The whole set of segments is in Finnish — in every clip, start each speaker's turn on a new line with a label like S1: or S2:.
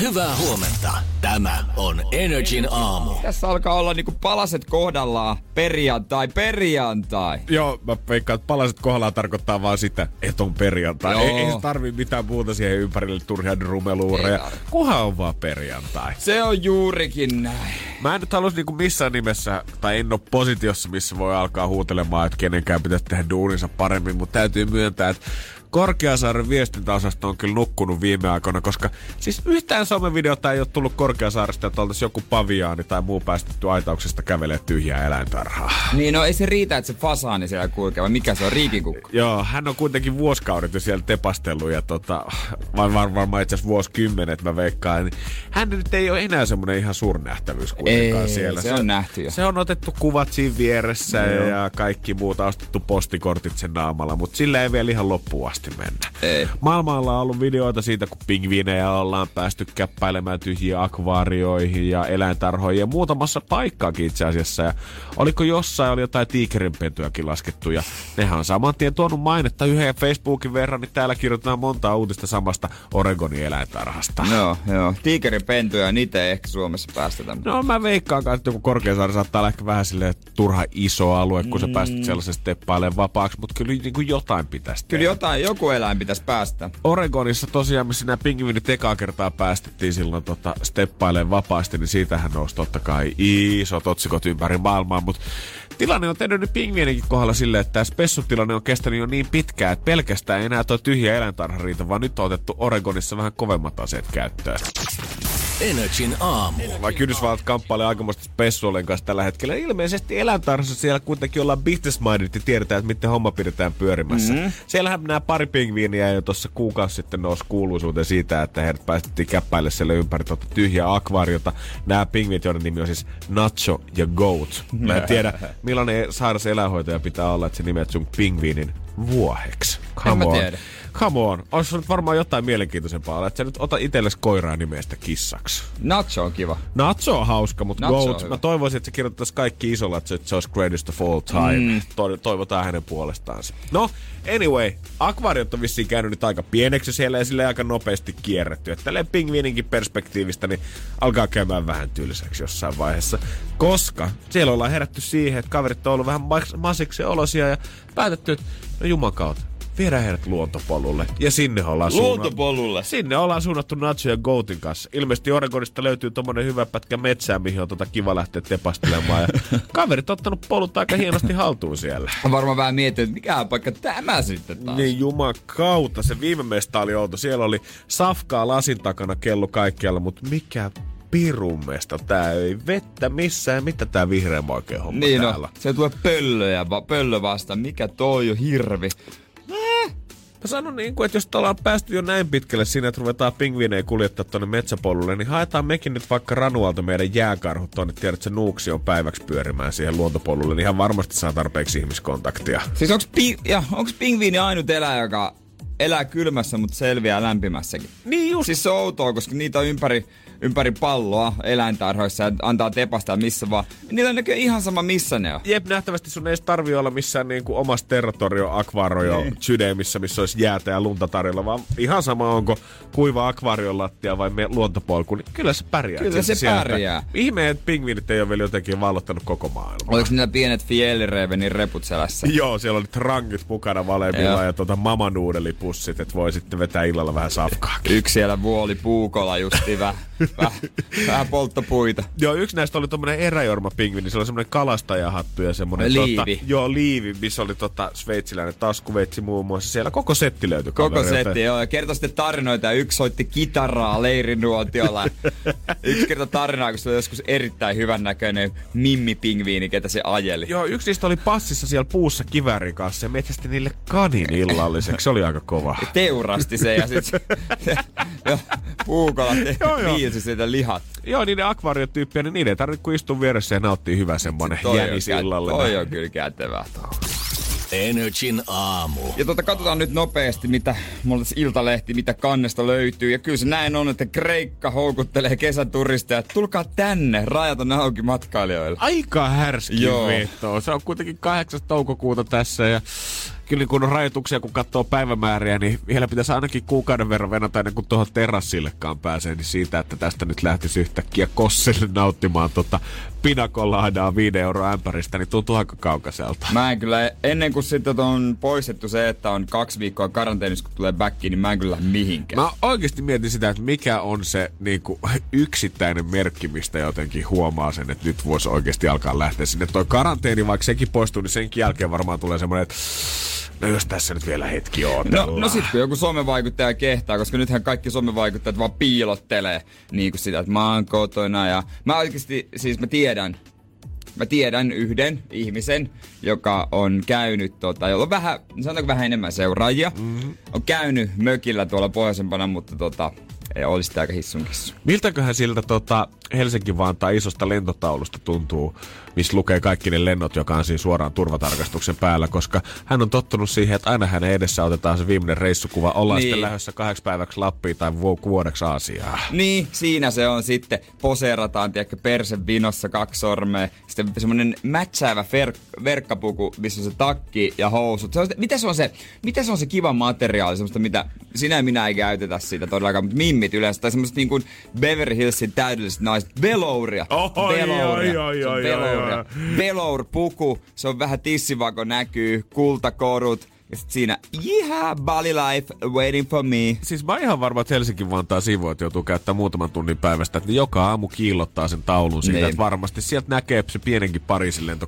S1: Hyvää huomenta. Tämä on Energin aamu.
S2: Tässä alkaa olla niinku palaset kohdallaan. Perjantai, perjantai.
S3: Joo, mä veikkaan, että palaset kohdallaan tarkoittaa vaan sitä, että on perjantai.
S2: Joo.
S3: Ei, ei se tarvii mitään muuta siihen ympärille turhia drumeluureja. Kunhan on vaan perjantai.
S2: Se on juurikin näin.
S3: Mä en nyt halus niinku missään nimessä, tai en ole positiossa, missä voi alkaa huutelemaan, että kenenkään pitäisi tehdä duuninsa paremmin, mutta täytyy myöntää, että Korkeasaaren viestintäosasto on kyllä nukkunut viime aikoina, koska siis yhtään somevideota ei ole tullut Korkeasaaresta, että oltaisiin joku paviaani tai muu päästetty aitauksesta kävelee tyhjää eläintarhaa.
S2: Niin no ei se riitä, että se fasaani siellä kulkee, vai mikä se on, riikikukko?
S3: Joo, hän on kuitenkin vuosikaudet jo siellä tepastellut ja tota, var, varmaan itse asiassa vuosikymmenet mä veikkaan. Niin hän nyt ei ole enää semmoinen ihan suurnähtävyys kuitenkaan
S2: Ei,
S3: siellä.
S2: se on nähty jo.
S3: Se on otettu kuvat siinä vieressä ja, ja kaikki muuta, ostettu postikortit sen naamalla, mutta sillä ei vielä ihan loppuun asti mennä.
S2: Ei.
S3: Maailmalla on ollut videoita siitä, kun pingviinejä ollaan päästy käppäilemään tyhjiin akvaarioihin ja eläintarhoihin ja muutamassa paikkaakin itse asiassa. Ja oliko jossain, oli jotain tiikerinpentujakin laskettu ja nehän on saman tien tuonut mainetta yhden Facebookin verran, niin täällä kirjoitetaan monta uutista samasta Oregonin eläintarhasta.
S2: Joo, joo. Tiikeripentuja, niitä ei ehkä Suomessa päästetä.
S3: No mä veikkaan että joku Korkeasaari saattaa olla ehkä vähän silleen turha iso alue, kun sä päästet sellaisen steppailemaan vapaaksi, mutta kyllä niin kuin jotain pitäisi
S2: Kyllä
S3: tehdä.
S2: jotain, joku eläin pitäisi päästä.
S3: Oregonissa tosiaan, missä nämä pingviinit ekaa kertaa päästettiin silloin tota, steppailemaan vapaasti, niin siitähän nousi totta kai isot otsikot ympäri maailmaa, mutta tilanne on tehnyt nyt pingviininkin kohdalla silleen, että tämä spessutilanne on kestänyt jo niin pitkään, että pelkästään ei enää tuo tyhjä eläintarha riitä, vaan nyt on otettu Oregonissa vähän kovemmat aseet käyttöön.
S1: Energin aamu.
S3: Vaikka Yhdysvallat kamppailee aikamoista spessuolen kanssa tällä hetkellä, ilmeisesti eläintarhassa siellä kuitenkin ollaan business-minded ja tiedetään, että miten homma pidetään pyörimässä. Mm-hmm. Siellähän nämä pari pingviiniä jo tuossa kuukausi sitten nousi kuuluisuuteen siitä, että heidät päästettiin käppäille siellä ympäri tuota tyhjää akvaariota. Nämä pingviinit, joiden nimi on siis Nacho ja Goat. Mä en tiedä, millainen sairas eläinhoitaja pitää olla, että se nimet sun pingviinin vuoheksi.
S2: En mä
S3: on.
S2: tiedä.
S3: Come on. Olisi nyt varmaan jotain mielenkiintoisempaa olla, että sä nyt ota itsellesi koiraa nimestä kissaksi.
S2: Nacho on kiva.
S3: Nacho on hauska, mutta
S2: Nacho
S3: Goat, mä toivoisin, että se kirjoittaisi kaikki isolla, että se, olisi greatest of all time. Mm. Toivotaan hänen puolestaan. No, anyway, akvaariot on vissiin käynyt nyt aika pieneksi siellä ja sille aika nopeasti kierretty. Että tälleen pingviininkin perspektiivistä, niin alkaa käymään vähän tylsäksi jossain vaiheessa. Koska siellä ollaan herätty siihen, että kaverit on ollut vähän mas- masiksi olosia ja päätetty, että no juman kautta. Viedään heidät luontopolulle. Ja sinne ollaan suunnattu.
S2: Luontopolulle.
S3: Sinne ollaan suunnattu Nacho ja Goatin kanssa. Ilmeisesti Oregonista löytyy tommonen hyvä pätkä metsää, mihin on tota kiva lähteä tepastelemaan. Ja kaverit on ottanut polut aika hienosti haltuun siellä.
S2: On varmaan vähän miettinyt, että mikä paikka tämä sitten taas.
S3: Niin jumakauta, se viime mesta oli outo. Siellä oli safkaa lasin takana kello kaikkialla, mutta mikä pirun mesta tää ei vettä missään. Mitä tää vihreä oikein homma
S2: Niin
S3: täällä?
S2: no, se tulee pöllöjä, va- pöllö vasta. Mikä toi on hirvi?
S3: Mä sanon niin kuin, että jos ollaan päästy jo näin pitkälle siinä, että ruvetaan pingviinejä kuljettaa tonne metsäpolulle, niin haetaan mekin nyt vaikka Ranualta meidän jääkarhut tonne. Tiedät, se nuuksi on päiväksi pyörimään siihen luontopolulle, niin ihan varmasti saa tarpeeksi ihmiskontaktia.
S2: Siis onks, pi- ja, onks pingviini ainut eläin, joka elää kylmässä, mutta selviää lämpimässäkin?
S3: Niin just.
S2: Siis se on outoa, koska niitä on ympäri, ympäri palloa eläintarhoissa ja antaa tepastaa missä vaan. Niillä on näköjään ihan sama missä ne on.
S3: Jep, nähtävästi sun ei edes tarvi olla missään niin kuin omassa territorio akvario
S2: Niin.
S3: sydämissä, missä olisi jäätä ja lunta tarjolla, vaan ihan sama onko kuiva akvaarion lattia vai me luontopolku, niin kyllä se pärjää.
S2: Kyllä se
S3: Sieltä.
S2: pärjää.
S3: Ihme, että pingviinit ei ole vielä jotenkin vallottanut koko maailmaa.
S2: Oliko niillä pienet Fjellrevenin reput selässä?
S3: Joo, siellä oli trangit mukana valemmilla
S2: Joo.
S3: ja tota mamanuudelipussit, että voi sitten vetää illalla vähän safkaa.
S2: Yksi siellä vuoli puukolla justi vähän vähän, vähän polttopuita.
S3: Joo, yksi näistä oli tommonen eräjorma-pingvini. Se oli semmonen kalastajahattu ja semmonen...
S2: Liivi.
S3: Tota, joo, liivi, missä oli tota sveitsiläinen taskuveitsi muun muassa. Siellä koko setti löytyi.
S2: Koko
S3: kaverilta.
S2: setti, joo. Ja kertoi sitten tarinoita ja yksi soitti kitaraa leirinuotiolla. yksi kertoi tarinaa, kun se oli joskus erittäin hyvän näköinen mimmi-pingviini, ketä se ajeli.
S3: Joo, yksi niistä oli passissa siellä puussa kiväärin kanssa ja metsästi niille kanin illalliseksi. Se oli aika kova.
S2: Teurasti se ja sitten puukolla
S3: Joo, joo.
S2: Viilsi sitä lihat.
S3: Joo, niiden akvaariotyyppiä, niin niiden ei tarvitse kuin istua vieressä ja nauttia hyvä semmonen jänis illallinen.
S2: toi on kyllä kätevää.
S1: Energin aamu.
S2: Ja tota, katsotaan nyt nopeasti, mitä mulla tässä Iltalehti, mitä kannesta löytyy. Ja kyllä se näin on, että Kreikka houkuttelee kesäturisteja. Tulkaa tänne, rajat on auki matkailijoille.
S3: Aika härski
S2: Joo.
S3: veto. Se on kuitenkin 8. toukokuuta tässä ja kyllä kun on rajoituksia, kun katsoo päivämääriä, niin vielä pitäisi ainakin kuukauden verran venata ennen kuin tuohon terassillekaan pääsee, niin siitä, että tästä nyt lähtisi yhtäkkiä Kossille nauttimaan tota pinakolaadaa 5 euroa ämpäristä, niin tuntuu aika kaukaiselta.
S2: Mä en kyllä, ennen kuin sitten on poistettu se, että on kaksi viikkoa karanteenissa, kun tulee backiin, niin mä en kyllä mihinkään.
S3: Mä oikeasti mietin sitä, että mikä on se niin kuin, yksittäinen merkki, mistä jotenkin huomaa sen, että nyt voisi oikeasti alkaa lähteä sinne. Toi karanteeni, vaikka sekin poistuu, niin senkin jälkeen varmaan tulee semmoinen, että no jos tässä nyt vielä hetki on.
S2: No, no sit kun joku somevaikuttaja kehtaa, koska nythän kaikki somevaikuttajat vaan piilottelee niin kuin sitä, että mä oon kotona ja mä oikeasti, siis mä tiedän, mä tiedän yhden ihmisen, joka on käynyt, tota, jolla on vähän, sanotaanko vähän enemmän seuraajia, mm-hmm. on käynyt mökillä tuolla pohjoisempana, mutta tota, ei olisi sitten aika hissun kissu.
S3: Miltäköhän siltä tota, Helsinki-Vantaan isosta lentotaulusta tuntuu, missä lukee kaikki ne lennot, joka on siinä suoraan turvatarkastuksen päällä, koska hän on tottunut siihen, että aina hänen edessä otetaan se viimeinen reissukuva. Ollaan
S2: Niin.
S3: sitten lähdössä kahdeksi päiväksi Lappiin tai vu- vuodeksi Aasiaan.
S2: Niin, siinä se on sitten. Poseerataan, tiedätkö, perse vinossa kaksi sormea. Sitten semmonen mätsäävä fer- verkkapuku, missä on se takki ja housut. Se on, mitä, se on se, mitä se on se kiva materiaali, semmoista, mitä sinä ja minä ei käytetä siitä todellakaan, mutta mimmit yleensä. Tai semmoista niin kuin Beverly Hillsin täydelliset naiset. Velouria.
S3: Oi,
S2: Velouria.
S3: oi, oi,
S2: Se on
S3: oi,
S2: velouria.
S3: oi,
S2: Velour-puku. Se on vähän tissivako näkyy. Kultakorut. Ja sit siinä, yeah, Bali life waiting for me.
S3: Siis mä ihan varma, että Helsinki Vantaa sivuot joutuu käyttämään muutaman tunnin päivästä, että joka aamu kiillottaa sen taulun siitä,
S2: Niin.
S3: että varmasti sieltä näkee se pienenkin Pariisin lento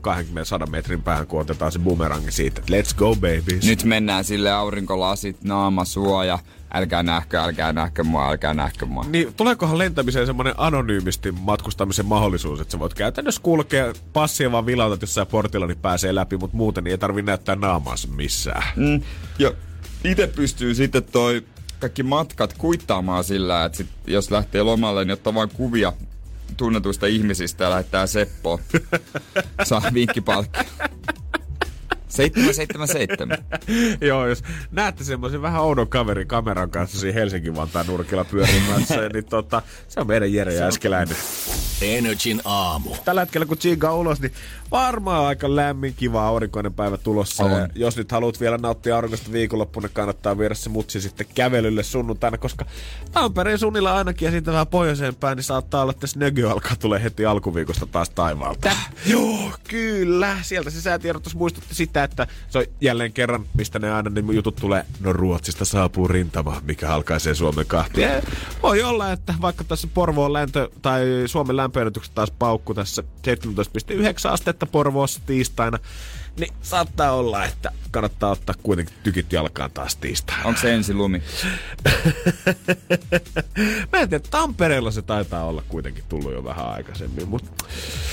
S3: 20-100 metrin päähän, kun otetaan se bumerangi siitä, että let's go babies.
S2: Nyt mennään sille aurinkolasit, naamasuoja. Älkää nähkö, älkää nähkö mua, älkää nähkö mua.
S3: Niin tuleekohan lentämiseen semmoinen anonyymisti matkustamisen mahdollisuus, että sä voit käytännössä kulkea passia vaan vilautat jossain portilla, niin pääsee läpi, mutta muuten niin ei tarvi näyttää naamaansa missään.
S2: Mm, ja itse pystyy sitten toi kaikki matkat kuittaamaan sillä, että sit, jos lähtee lomalle, niin ottaa vain kuvia tunnetuista ihmisistä ja lähettää Seppoon. Saa vinkkipalkki. 777.
S3: Joo, jos näette semmoisen vähän oudon kaverin kameran kanssa siinä Helsingin Vantaan nurkilla pyörimässä, niin tota, se on meidän Jere Jääskeläinen.
S1: Energin aamu.
S3: Tällä hetkellä kun tsiigaa ulos, niin varmaan aika lämmin, kiva aurinkoinen päivä tulossa.
S2: On.
S3: Ja jos nyt haluat vielä nauttia aurinkosta viikonloppuna, kannattaa viedä se mutsi sitten kävelylle sunnuntaina, koska Tampereen suunnilla ainakin ja siitä vähän pohjoiseen päin, niin saattaa olla, että snögy alkaa tulee heti alkuviikosta taas taivaalta. Joo, kyllä. Sieltä se säätiedotus muistutti sitä, että se on jälleen kerran, mistä ne aina ne jutut tulee. No Ruotsista saapuu rintama, mikä halkaisee Suomen kahtia. Ja Voi olla, että vaikka tässä Porvoon lämpö tai Suomen lämpöennätykset taas paukku tässä 17,9 astetta Porvoossa tiistaina, niin saattaa olla, että kannattaa ottaa kuitenkin tykit jalkaan taas tiistaina.
S2: Onko se ensi lumi?
S3: Mä en tiedä, Tampereella se taitaa olla kuitenkin tullut jo vähän aikaisemmin, mutta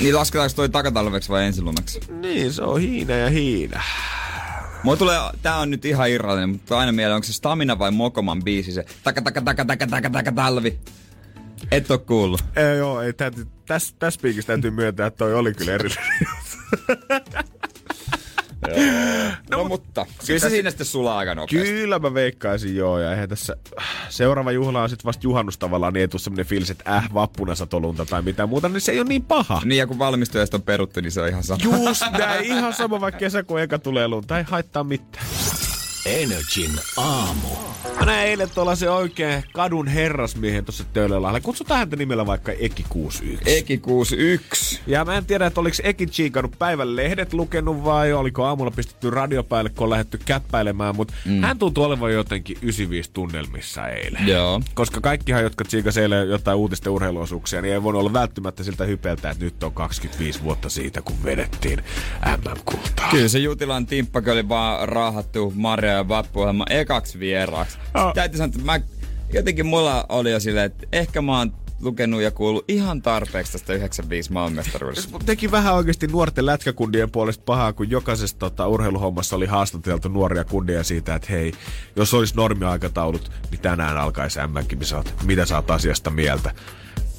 S2: Niin lasketaanko toi takatalveksi vai ensilumeksi?
S3: niin se on hiina ja hiina.
S2: Mulla tulee, tää on nyt ihan irrallinen, mutta aina mieleen, onko se Stamina vai Mokoman biisi se taka taka taka taka taka taka talvi. Et oo kuullut.
S3: Ei, joo, ei, täytyy, tässä täs piikissä täytyy myöntää, että toi oli kyllä erillinen.
S2: No, no mutta, kyllä se siinä sitten sulaa aika nopeasti.
S3: Kyllä mä veikkaisin joo, ja eihän tässä seuraava juhla on sitten vasta juhannus tavallaan, niin ei tule semmonen fiilis, että äh, vappuna satolunta tai mitään muuta, niin se ei ole niin paha.
S2: Niin ja kun valmistujasta on peruttu, niin se on ihan sama.
S3: Just näin, ihan sama vaikka kesäkuun eka tulee lunta, ei haittaa mitään.
S1: Energin aamu.
S3: Mä näin eilen tuolla se oikein kadun herrasmiehen tuossa Töölölahdella. Kutsutaan häntä nimellä vaikka Eki 61.
S2: Eki 61.
S3: Ja mä en tiedä, että oliko Eki chiikannut päivän lehdet lukenut vai oliko aamulla pistetty radio päälle, kun on lähdetty käppäilemään. Mutta mm. hän tuntuu olevan jotenkin 95 tunnelmissa eilen.
S2: Joo.
S3: Koska kaikkihan, jotka tsiikas eilen jotain uutisten urheiluosuuksia, niin ei voinut olla välttämättä siltä hypeltä, että nyt on 25 vuotta siitä, kun vedettiin MM-kultaa.
S2: Kyllä se Jutilan timppakin oli vaan raahattu Maria ja Vappu ekaksi vieraaksi.
S3: Oh.
S2: Täytyy sanoa, että mä, jotenkin mulla oli jo silleen, että ehkä mä oon lukenut ja kuullut ihan tarpeeksi tästä 95 maailmanmestaruudesta.
S3: Mut Teki vähän oikeasti nuorten lätkäkundien puolesta pahaa, kun jokaisessa tota, urheiluhommassa oli haastateltu nuoria kundia siitä, että hei, jos olisi normiaikataulut, niin tänään alkaisi MM-kisat. Mitä sä oot asiasta mieltä?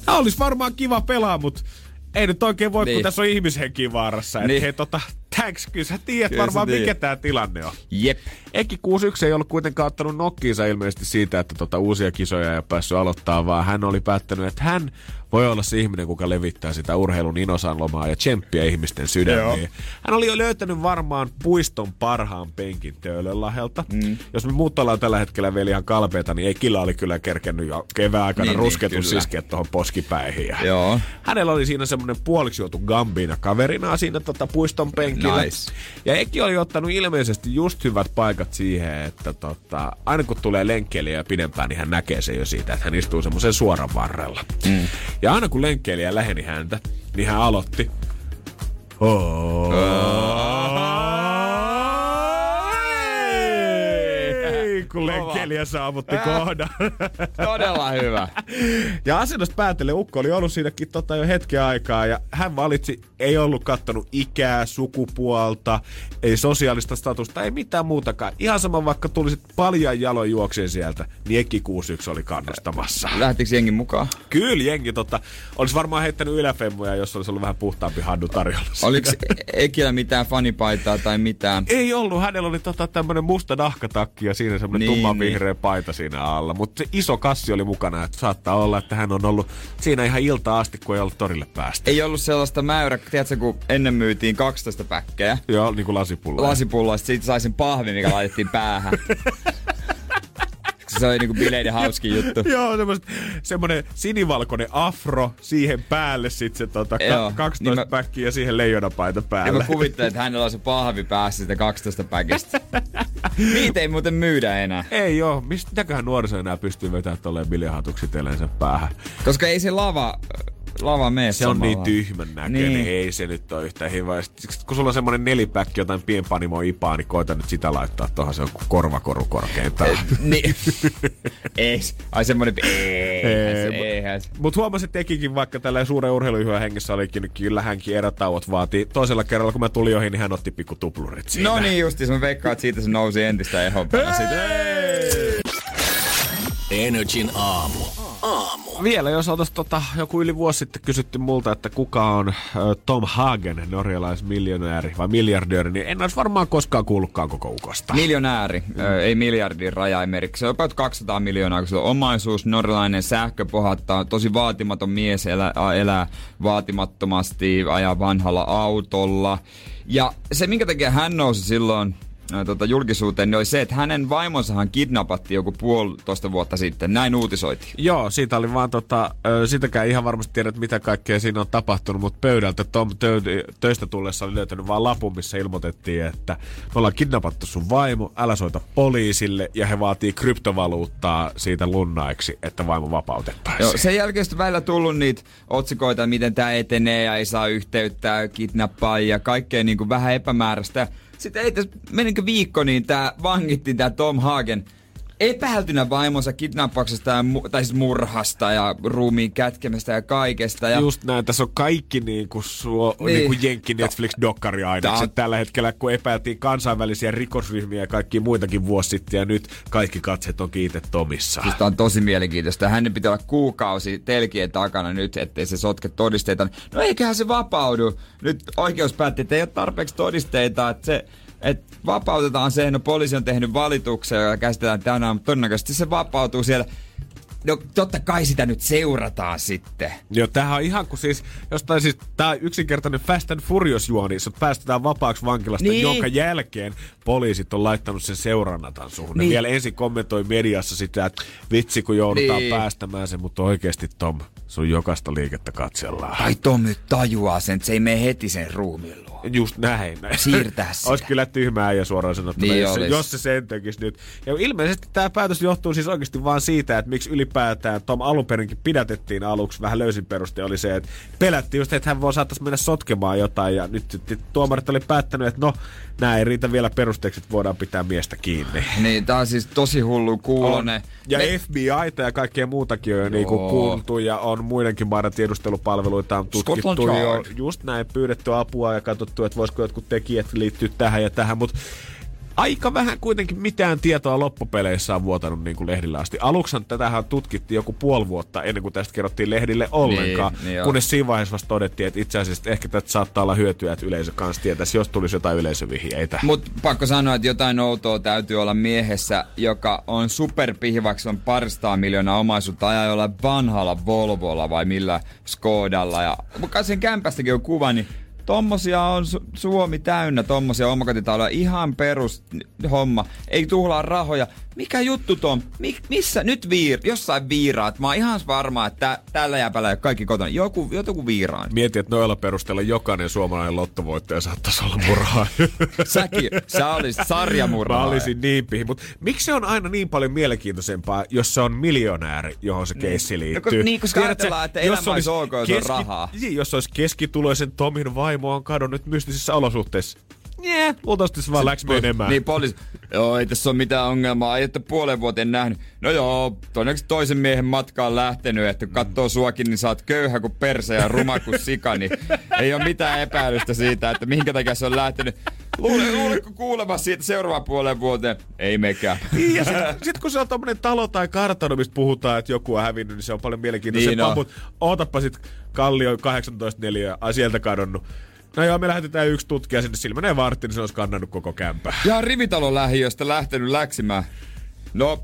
S3: Tämä olisi varmaan kiva pelaa, mutta ei nyt oikein voi, niin. kun
S2: Niin.
S3: tässä on ihmishenki vaarassa. Että
S2: Niin.
S3: hei, tota, thanks, kyllä sä tiedät
S2: Kyllä sä
S3: varmaan, mikä
S2: tiedät.
S3: tämä tilanne on.
S2: Jep.
S3: Eki 61 ei ollut kuitenkaan ottanut nokkiinsa ilmeisesti siitä, että tota uusia kisoja ei päässyt aloittaa, vaan hän oli päättänyt, että hän voi olla se ihminen, kuka levittää sitä urheilun inosanlomaa ja tsemppiä ihmisten sydämiin. Hän oli jo löytänyt varmaan puiston parhaan penkin Töölönlahelta. Mm. Jos me muut ollaan tällä hetkellä vielä ihan kalpeita, niin Ekillä oli kyllä kerkennyt jo kevään aikana
S2: Niin,
S3: niin,
S2: niin,
S3: rusketun
S2: kyllä.
S3: siskeet tuohon poskipäihin. Ja
S2: Joo.
S3: Hänellä oli siinä semmoinen puoliksi juotu gambina kaverina siinä tota puiston penkillä.
S2: Nice.
S3: Ja Eki oli ottanut ilmeisesti just hyvät paikat siihen, että tota, aina kun tulee lenkkeilijä pidempään, niin hän näkee sen jo siitä, että hän istuu semmoisen suoran varrella. Mm. Ja aina kun lenkkeilijä läheni häntä, niin hän aloitti. Oh. Ei, kun lenkkeilijä saavutti kohdan.
S2: Todella hyvä.
S3: Ja asennosta päätellen Ukko oli ollut siinäkin tota jo hetken aikaa ja hän valitsi, ei ollut kattonut ikää, sukupuolta, ei sosiaalista statusta, ei mitään muutakaan. Ihan sama vaikka tulisit paljon jaloin juokseen sieltä, niin Eki 61 oli kannustamassa.
S2: Lähtikö jengi mukaan?
S3: Kyllä jengi tota, olisi varmaan heittänyt yläfemmoja, jos olisi ollut vähän puhtaampi haddu tarjolla.
S2: Oliko Ekillä mitään fanipaitaa tai mitään?
S3: Ei ollut, hänellä oli tota tämmönen musta nahkatakki ja siinä semmonen
S2: Niin,
S3: niin, tumma vihreä paita siinä alla. Mutta se iso kassi oli mukana, että saattaa olla, että hän on ollut siinä ihan ilta asti, kun ei ollut torille päästä.
S2: Ei ollut sellaista mäyrä, tiedätkö, kun ennen myytiin 12 päkkejä
S3: Joo, niin kuin lasipullo.
S2: lasipulloista, siitä sai sen pahvin, mikä laitettiin päähän. se oli niinku bileiden hauskin juttu.
S3: Joo, semmonen sinivalkoinen afro, siihen päälle sit se tota,
S2: Joo,
S3: ka- 12
S2: niin
S3: niin päkkiä ja siihen leijonapaita
S2: Ja
S3: päälle.
S2: mä kuvittelen, että hänellä on se pahvi päässä sitä 12 päkistä. Niitä ei muuten myydä enää.
S3: Ei oo, mistä mitäköhän nuoriso enää pystyy vetämään tolleen biljahatuksi itsellensä päähän.
S2: Koska ei se lava, lava mene
S3: Se on niin
S2: samalla.
S3: tyhmän näköinen,
S2: Niin.
S3: niin. ei se nyt ole yhtään hyvä. Sit kun sulla on semmonen nelipäkki jotain pienpanimo ipaa, niin koita nyt sitä laittaa tuohon, se on korvakoru korkeintaan.
S2: Niin. ei. Ai semmonen... Eihän se,
S3: Ei. Mutta huomasin, että tekikin vaikka tällä suuren urheiluyhön hengessä olikin, niin kyllä hänkin erätauot vaatii. Toisella kerralla, kun mä tulin ohi, niin hän otti pikku tuplurit siinä.
S2: No niin justi, mä veikkaan, että siitä se nousi entistä ehompana.
S1: Energin aamu.
S3: Vielä jos oltais tota, joku yli vuosi sitten kysytty multa, että kuka on Tom Hagen, norjalaismiljonääri vai miljardööri, niin en olisi varmaan koskaan kuullutkaan koko ukosta.
S2: Miljonääri, ö, ei miljardin rajaimerikin. Se on about 200 miljoonaa, kun se on omaisuus, norjalainen sähkö pohattaa, tosi vaatimaton mies, elää, elää vaatimattomasti, ajaa vanhalla autolla. Ja se, minkä takia hän nousi silloin tota, julkisuuteen, niin oli se, että hänen vaimonsahan kidnappattiin joku puolitoista vuotta sitten. Näin uutisoitiin.
S3: Joo, siitä oli vaan tota, sitäkään ihan varmasti tiedät, mitä kaikkea siinä on tapahtunut, mutta pöydältä Tom tö- töistä tullessa oli löytänyt vaan lapun, missä ilmoitettiin, että me ollaan kidnappattu sun vaimo, älä soita poliisille, ja he vaatii kryptovaluuttaa siitä lunnaiksi, että vaimo vapautettaisiin.
S2: Joo, sen jälkeen sitten välillä tullut niitä otsikoita, miten tämä etenee ja ei saa yhteyttä, kidnappaa ja kaikkea niin kuin vähän epämääräistä. Sitten ei tässä, menikö viikko, niin tämä vangittiin tämä Tom Hagen epäiltynä vaimonsa kidnappauksesta ja, mu- tai siis murhasta ja ruumiin kätkemästä ja kaikesta. Ja
S3: Just näin, tässä on kaikki niinku, suo,
S2: Niin.
S3: niin. niinku Jenkki Netflix dokkariainekset
S2: Tää on-
S3: tällä hetkellä, kun epäiltiin kansainvälisiä rikosryhmiä ja kaikki muitakin vuosi sitten, ja nyt kaikki katset on kiite Tomissa.
S2: Siis tää on tosi mielenkiintoista. Hänen pitää olla kuukausi telkien takana nyt, ettei se sotke todisteita. No eiköhän se vapaudu. Nyt oikeus päätti, että ei ole tarpeeksi todisteita, että se että vapautetaan se, no poliisi on tehnyt valituksen, joka käsitellään tänään, mutta todennäköisesti se vapautuu siellä. No totta kai sitä nyt seurataan sitten.
S3: Joo, tämähän on ihan kuin siis, jostain siis, tää yksinkertainen Fast and Furious juoni, sut päästetään vapaaksi vankilasta,
S2: Niin.
S3: jonka jälkeen poliisit on laittanut sen seurannatan suhun. Ne
S2: Niin.
S3: vielä ensin kommentoi mediassa sitä, että vitsi kun joudutaan
S2: Niin.
S3: päästämään sen, mutta oikeasti Tom, sun jokaista liikettä katsellaan.
S2: Tai Tom nyt tajuaa sen, että se ei mene heti sen ruumiin.
S3: Just näin.
S2: Siirtää sitä.
S3: Olisi kyllä tyhmää ja suoraan sanottuna,
S2: Niin
S3: jos, jos se sen tekisi nyt. Ja ilmeisesti tämä päätös johtuu siis oikeasti vaan siitä, että miksi ylipäätään Tom alun perinkin pidätettiin aluksi vähän löysin peruste oli se, että pelättiin just, että hän voi saattaisi mennä sotkemaan jotain ja nyt tuomarit oli päättänyt, että no, nämä ei riitä vielä perusteeksi, että voidaan pitää miestä kiinni.
S2: Niin, tää on siis tosi hullu kuulonen.
S3: Ja
S2: Me-.
S3: FBIta ja kaikkea muutakin on jo niinku kuultu ja on muidenkin maiden tiedustelupalveluita on tutkittu
S2: Scotland
S3: jo
S2: Yard.
S3: just näin pyydetty apua ja katsottu, että voisiko jotkut tekijät liittyä tähän ja tähän, mutta aika vähän kuitenkin mitään tietoa loppupeleissä on vuotanut niin kuin lehdillä asti. Aluksan tätähän tutkittiin joku puoli vuotta ennen kuin tästä kerrottiin lehdille ollenkaan,
S2: Niin, niin
S3: kunnes siinä vaiheessa vasta todettiin, että itse asiassa ehkä tästä saattaa olla hyötyä, että yleisö kanssa tietäisi, jos tulisi jotain yleisövihjeitä.
S2: Mut pakko sanoa, että jotain outoa täytyy olla miehessä, joka on superpihivaksi, on paristaa miljoonaa omaisuutta ajaa jollain vanhalla Volvolla vai millä Skodalla. Ja sen kämpästäkin on kuva, niin tommosia on Su- Suomi täynnä, tommosia omakotitaloja. Ihan perus homma. Ei tuhlaa rahoja. Mikä juttu Tom? Mi- missä nyt viir? Jossain viiraat. Mä oon ihan varma, että tä- tällä jääpällä ei ole kaikki kotona. Joku, joku viiraan.
S3: Mietin, että noilla perusteella jokainen suomalainen lottovoittaja saattaisi olla murhaa.
S2: Säkin, sä olisit sarjamurhaa.
S3: Mä olisin niin pihi, mutta miksi se on aina niin paljon mielenkiintoisempaa, jos se on miljonääri, johon se keissi liittyy?
S2: No, niin, koska
S3: Tiedätkö,
S2: ajatellaan, että
S3: jos
S2: elämä olisi ok, jos on rahaa.
S3: Niin, jos olisi keskituloisen Tomin vaimo on kadonnut mystisissä olosuhteissa. Jee, luultavasti se vaan läks menemään.
S2: Niin poliisi, joo ei tässä ole mitään ongelmaa, ei että puolen vuoteen nähnyt. No joo, todennäköisesti toisen miehen matka on lähtenyt, että kun katsoo suakin, niin sä oot köyhä kuin perse ja ruma kuin sika, niin ei ole mitään epäilystä siitä, että minkä takia se on lähtenyt. Luule, luuletko kuulemassa siitä seuraavaan puolen vuoteen? Ei mekään.
S3: Niin, ja sitten sit kun se on tommonen talo tai kartano, mistä puhutaan, että joku on hävinnyt, niin se on paljon mielenkiintoisempaa.
S2: Niin
S3: mutta ootappa sit Kallio 18.4, ai sieltä kadonnut. No joo, me lähetetään yksi tutkija sinne, sillä menee vartti, niin se olisi kannannut koko kämpää.
S2: Ja rivitalon lähiöstä lähtenyt läksimään. No,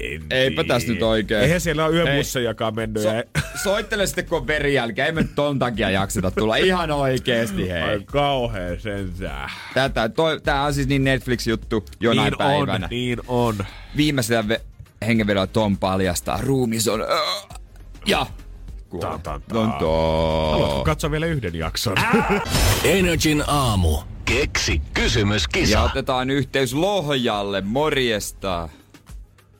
S3: En
S2: Eipä tässä nyt oikein.
S3: Eihän siellä ole yöbussejakaan mennyt.
S2: so, soittele sitten kun on verijälkeä. Ei me ton takia jakseta tulla. Ihan oikeesti hei.
S3: Ai kauhea sentään.
S2: Tätä, toi, tää on siis niin Netflix-juttu jonain
S3: niin
S2: päivänä.
S3: on, niin on.
S2: Viimeisellä ve- hengenvedolla Tom paljastaa. Ruumis on... Ja... kuolee.
S3: Tan, tan, tan.
S2: Ton, ton.
S3: Haluatko katsoa vielä yhden jakson?
S1: Energin aamu. Keksi kysymys,
S2: Ja
S1: kisa.
S2: otetaan yhteys Lohjalle. Morjesta.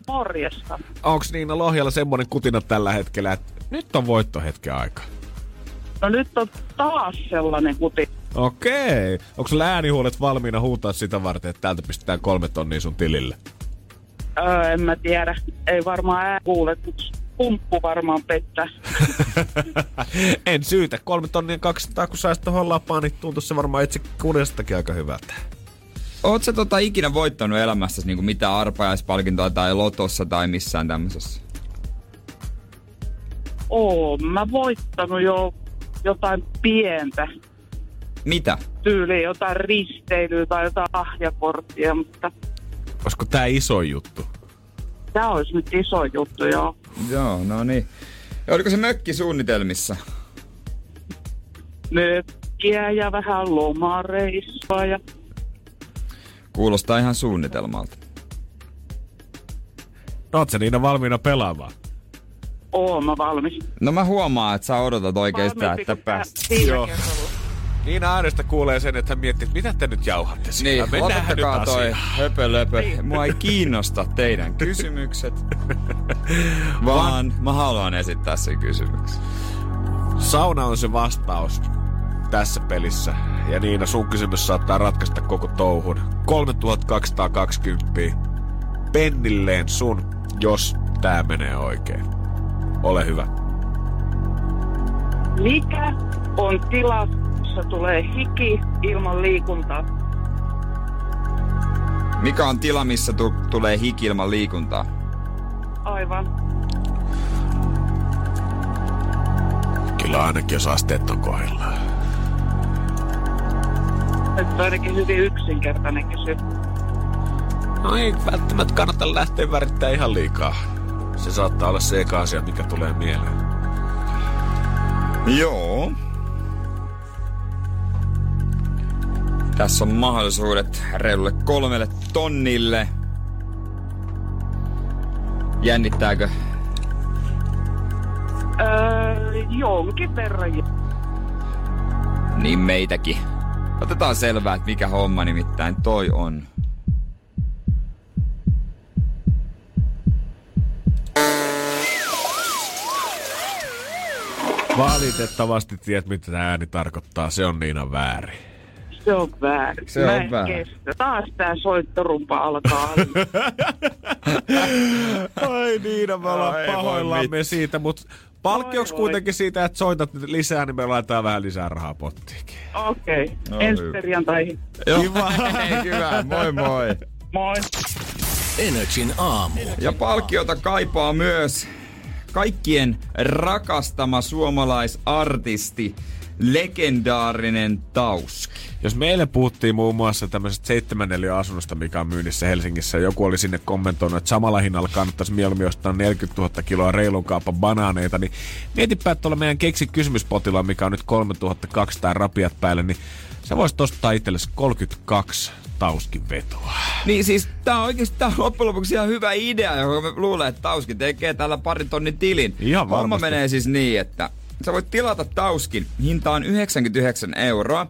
S4: Morjesta.
S3: Onks Niina Lohjalla semmonen kutina tällä hetkellä, että nyt on voittohetken aika?
S4: No nyt on taas sellainen kuti.
S3: Okei. Onko sulla äänihuulet valmiina huutaa sitä varten, että täältä pistetään kolme tonnia sun tilille?
S4: Öö, en mä tiedä. Ei varmaan ää kuule, mutta pumppu varmaan pettää.
S3: en syytä. Kolme tonnia 200, kun saisi tohon lapaan, niin tuntuisi se varmaan itse kuudestakin aika hyvältä.
S2: Oot sä tota ikinä voittanut elämässäsi niinku mitään arpajaispalkintoa tai lotossa tai missään tämmöisessä?
S4: Oo, mä voittanut jo jotain pientä
S2: Mitä?
S4: tyyliä, jotain risteilyä tai jotain lahjakorttia, mutta
S3: Olisiko tää iso juttu?
S4: tämä olisi nyt iso juttu, joo.
S2: Joo, no niin. Ja oliko se mökki suunnitelmissa?
S4: Mökkiä ja vähän lomareissua ja
S2: Kuulostaa ihan suunnitelmalta.
S3: Oot sä Niina valmiina pelaamaan?
S4: oon mä valmis.
S2: No mä huomaan, että sä odotat oikein sitä,
S4: Valmiimpi
S2: että pääst.
S3: Joo. Niina äänestä kuulee sen, että hän miettii, että mitä te nyt jauhatte siinä.
S2: Niin,
S3: Mennään nyt
S2: lopettakaa toi höpö löpö. Mua ei kiinnosta teidän kysymykset, vaan mä haluan esittää sen kysymyksen.
S3: Sauna on se vastaus tässä pelissä. Ja Niina, sun kysymys saattaa ratkaista koko touhun. 3220 pennilleen sun, jos tää menee oikein. Ole hyvä.
S4: Mikä on tila, jossa tulee hiki ilman liikuntaa?
S2: Mikä on tila, missä tu- tulee hiki ilman liikuntaa?
S4: Aivan.
S3: Kyllä ainakin, jos asteet on kohdillaan.
S4: Nyt on ainakin hyvin yksinkertainen kysymys.
S3: No ei välttämättä kannata lähteä värittämään ihan liikaa. Se saattaa olla se eka asia, mikä tulee mieleen.
S2: Joo. Tässä on mahdollisuudet reilulle kolmelle tonnille. Jännittääkö?
S4: Öö, jonkin verran.
S2: Niin meitäkin. Otetaan selvää, että mikä homma nimittäin toi on.
S3: Valitettavasti tiedät, mitä tämä ääni tarkoittaa. Se on Niina väärin.
S4: Se on väärin.
S2: Se on
S4: Mä en
S2: väärin.
S4: kestä. Taas tää soittorumpa alkaa.
S3: Ai Niina, me ollaan
S2: Ai, voi
S3: pahoillamme
S2: vitsi.
S3: siitä, mutta palkkioksi
S4: Voi, voi.
S3: kuitenkin siitä, että soitat lisää, niin me laitetaan vähän lisää rahaa pottiinkin.
S4: Okei. Okay.
S2: No
S4: Ensi
S2: hyvä.
S4: perjantaihin.
S3: Kiva.
S2: Hei, hyvä. Moi moi.
S4: Moi.
S1: Energin aamu.
S2: Ja palkkiota kaipaa myös kaikkien rakastama suomalaisartisti, legendaarinen Tauski.
S3: Jos meille puhuttiin muun muassa tämmöisestä 7 asunnosta, mikä on myynnissä Helsingissä, joku oli sinne kommentoinut, että samalla hinnalla kannattaisi mieluummin ostaa 40 000 kiloa reilun kaupan banaaneita, niin mietipä, että tuolla meidän keksi kysymyspotilla, mikä on nyt 3200 rapiat päälle, niin se voisi ostaa itsellesi 32 tauskin vetoa.
S2: Niin siis tää on oikeesti tää on loppujen lopuksi ihan hyvä idea, joka mä luulen, että Tauski tekee tällä parin tonnin tilin.
S3: Ihan
S2: Homma
S3: varmasti.
S2: menee siis niin, että sä voit tilata Tauskin. Hinta on 99 euroa.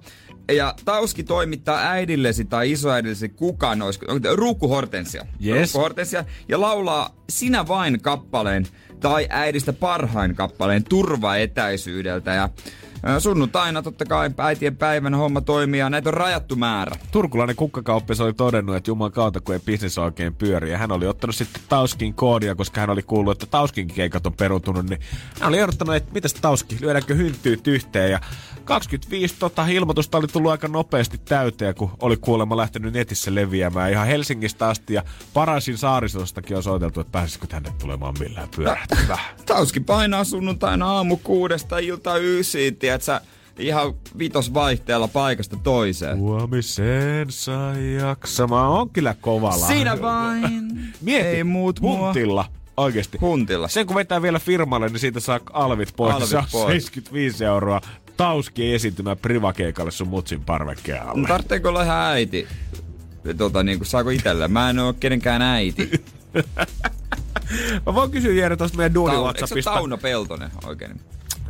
S2: Ja Tauski toimittaa äidillesi tai isoäidillesi kukaan, olisiko, onko Ruukku Hortensia.
S3: Yes.
S2: Ruukku Hortensia. Ja laulaa Sinä vain kappaleen tai äidistä parhain kappaleen turvaetäisyydeltä. Ja sunnuntaina totta kai äitien päivänä homma toimii ja näitä on rajattu määrä.
S3: Turkulainen kukkakauppis oli todennut, että juman kautta kun ei bisnes oikein pyöri. Ja hän oli ottanut sitten Tauskin koodia, koska hän oli kuullut, että Tauskin keikat on peruuntunut. Niin hän oli ehdottanut, että mitäs Tauski, lyödäänkö hynttyyt yhteen. Ja 25 tota, ilmoitusta oli tullut aika nopeasti täyteen, kun oli kuulemma lähtenyt netissä leviämään ihan Helsingistä asti. Ja Parasin saaristostakin on soiteltu, että pääsisikö tänne tulemaan millään pyörähtää.
S2: Tauski painaa sunnuntaina aamu kuudesta ilta ysiin, tiedätkö, ihan vitosvaihteella paikasta toiseen.
S3: Huomisen sai jaksamaan. On kyllä kova
S2: Sinä
S3: lahja.
S2: vain,
S3: Mieti,
S2: ei muut mua.
S3: huntilla. Oikeesti.
S2: Huntilla.
S3: Sen kun vetää vielä firmalle, niin siitä saa alvit pois.
S2: Alvit
S3: on
S2: pois.
S3: 75 euroa. Tauski esiintymään privakeikalle sun mutsin parvekkeen alle.
S2: Tarvitseeko olla ihan äiti? Tota, niin kuin, saako itellä? Mä en oo kenenkään äiti.
S3: Mä voin kysyä Jere tosta meidän duuni
S2: eikö
S3: WhatsAppista.
S2: Tauno Peltonen oikein?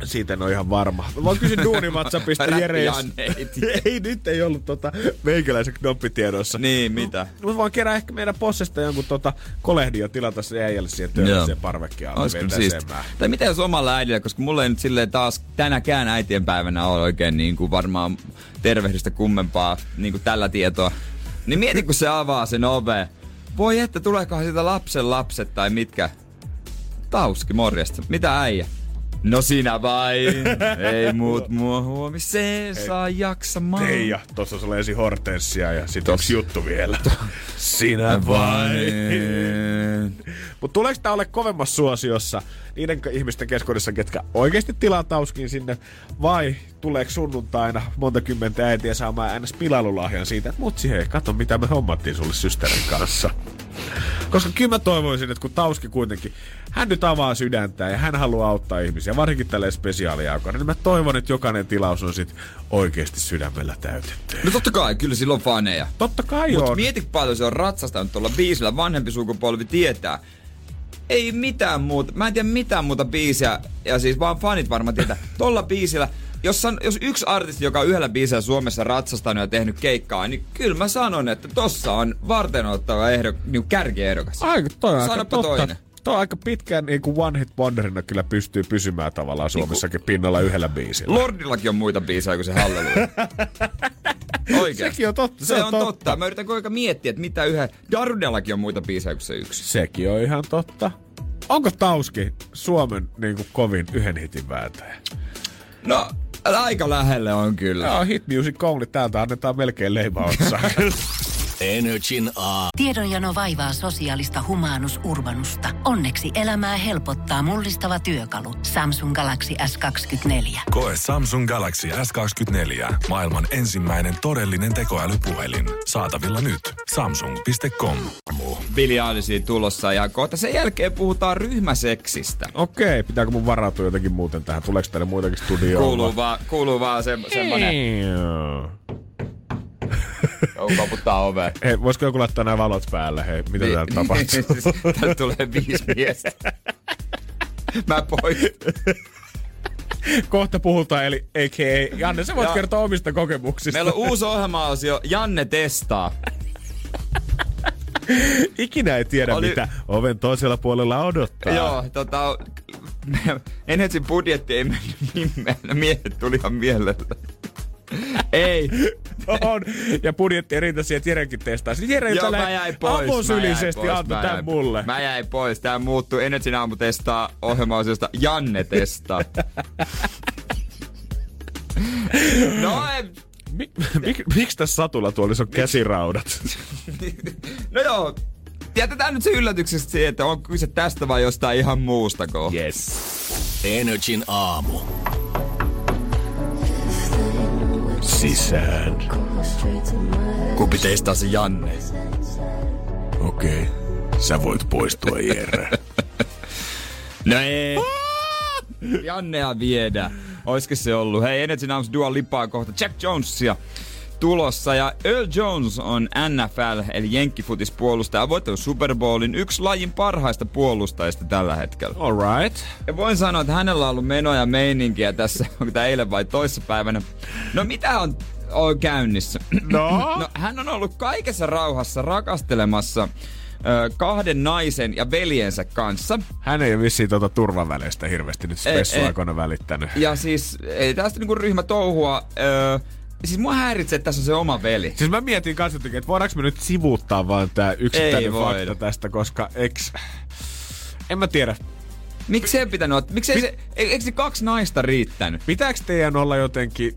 S3: Siitä en ole ihan varma. Mä voin kysyä duuni WhatsAppista Jere. jos-
S2: ei
S3: nyt ei ollut tota meikäläisen knoppitiedossa.
S2: Niin, mitä?
S3: Mä voin kerää ehkä meidän possesta jonkun tota kolehdin ja tilata se äijälle siihen töölliseen parvekkeen alle
S2: Olisiko siisti?
S3: vetäsemään.
S2: Tai miten jos omalla äidillä, koska mulla ei nyt silleen taas tänäkään äitien päivänä ole oikein niin kuin varmaan tervehdistä kummempaa niin kuin tällä tietoa. Niin mieti, kun se avaa sen ove. Voi että, tuleekohan siitä lapsen lapset tai mitkä? Tauski, morjesta. Mitä äijä? No sinä vain, ei muut mua huomiseen saa jaksamaan.
S3: Teija, tossa on ensin hortenssia ja sit
S2: Tossa.
S3: yksi juttu vielä. Sinä vain. Mutta tuleeko tää ole kovemmassa suosiossa niiden ihmisten keskuudessa, ketkä oikeasti tilaa tauskin sinne, vai tuleeko sunnuntaina monta kymmentä äitiä saamaan ns. pilailulahjan siitä, että mutsi hei, kato mitä me hommattiin sulle systerin kanssa. Koska kyllä mä toivoisin, että kun Tauski kuitenkin, hän nyt avaa sydäntä ja hän haluaa auttaa ihmisiä, varsinkin tällä spesiaaliaikoina, niin mä toivon, että jokainen tilaus on sit oikeasti sydämellä täytetty.
S2: No totta kai, kyllä sillä on faneja.
S3: Totta kai
S2: Mutta
S3: on.
S2: mieti paljon se on ratsastanut tuolla biisillä, vanhempi sukupolvi tietää. Ei mitään muuta, mä en tiedä mitään muuta biisiä, ja siis vaan fanit varmaan tietää. Tolla biisillä, jos, san, jos yksi artisti, joka on yhdellä biisillä Suomessa ratsastanut ja tehnyt keikkaa, niin kyllä mä sanon, että tossa on vartenottava ehdo, niin kärkiehdokas.
S3: Aika, toi on aika
S2: Sanoppa
S3: totta.
S2: toinen.
S3: On aika pitkään niin kuin one hit wonderina kyllä pystyy pysymään tavallaan Suomessakin pinnalla yhdellä biisillä.
S2: Lordillakin on muita biisejä kuin se Halleluja. Oikein.
S3: Sekin on totta,
S2: Se, on totta. Mä yritän koko miettiä, että mitä yhden... Darudellakin on muita biisejä kuin se yksi.
S3: Sekin on ihan totta. Onko Tauski Suomen niin kuin kovin yhden hitin vääntäjä?
S2: No, aika lähelle on kyllä.
S3: Joo, Hit Music Only. Täältä annetaan melkein leima otsaan.
S1: Energin aamu.
S5: Tiedonjano vaivaa sosiaalista humanus urbanusta. Onneksi elämää helpottaa mullistava työkalu. Samsung Galaxy S24.
S6: Koe Samsung Galaxy S24. Maailman ensimmäinen todellinen tekoälypuhelin. Saatavilla nyt. Samsung.com.
S2: Eilishia tulossa ja kohta sen jälkeen puhutaan ryhmäseksistä.
S3: Okei, pitääkö mun varautua jotenkin muuten tähän? Tuleeko teille muitakin studioon?
S2: Kuuluu vaan, kuuluu vaan se, semmonen, joku koputtaa oveen.
S3: Hei, voisiko joku laittaa nämä valot päälle? Hei, mitä
S2: Niin.
S3: täällä tapahtuu?
S2: Täältä tulee viisi miestä. Mä pois.
S3: Kohta puhutaan, eli a.k.a. Janne, sä voit
S2: Ja-
S3: kertoa omista kokemuksista.
S2: Meillä on uusi ohjelma-osio, Janne testaa.
S3: Ikinä ei tiedä,
S2: Oli-
S3: mitä oven toisella puolella odottaa.
S2: Joo, tota, Energyn budjetti ei mennyt nimeen. Miehet tuli ihan mielellä. Ei.
S3: On. Ja budjetti ei riitä siihen, että Jerenkin testaa. Siis Jere
S2: Joo, mä jäin pois. mä jäin
S3: avosylisesti
S2: pois,
S3: antoi
S2: jäin-
S3: mulle.
S2: Mä jäin pois. Tää muuttui Energyn aamu testaa ohjelma-osiosta Janne testaa. no, ei,
S3: Mik, mik, miksi tässä satulla tuolissa on käsiraudat?
S2: no joo. Jätetään nyt se yllätyksestä siihen, että on kyse tästä vai jostain ihan muusta kohta.
S3: Yes.
S1: Energin aamu.
S3: Sisään.
S2: Kumpi teistä on se Janne?
S3: Okei. Okay. Sä voit poistua, Jere.
S2: No ei. Jannea viedä. Oisko se ollut? Hei, Energy Aamussa Dua Lipaa kohta Jack Jonesia tulossa. Ja Earl Jones on NFL, eli jenkkifutispuolustaja, voittanut Super Bowlin yksi lajin parhaista puolustajista tällä hetkellä.
S3: Alright.
S2: Ja voin sanoa, että hänellä on ollut menoja ja meininkiä tässä, onko tämä eilen vai toissapäivänä. No mitä on, on käynnissä?
S3: No?
S2: no hän on ollut kaikessa rauhassa rakastelemassa ö, kahden naisen ja veljensä kanssa.
S3: Hän ei vissiin tuota turvaväleistä hirveästi nyt spessuaikoina välittänyt.
S2: Ja siis ei tästä niinku ryhmä touhua. Öö, siis mua häiritsee, että tässä on se oma veli.
S3: Siis mä mietin kanssa, jotenkin, että voidaanko me nyt sivuuttaa vaan tää yksittäinen
S2: Ei voida.
S3: fakta tästä, koska eks... En mä tiedä.
S2: Miksi se pitänyt ottaa? Miksi ei se, e- eikö se kaksi naista riittänyt?
S3: Pitääkö teidän olla jotenkin...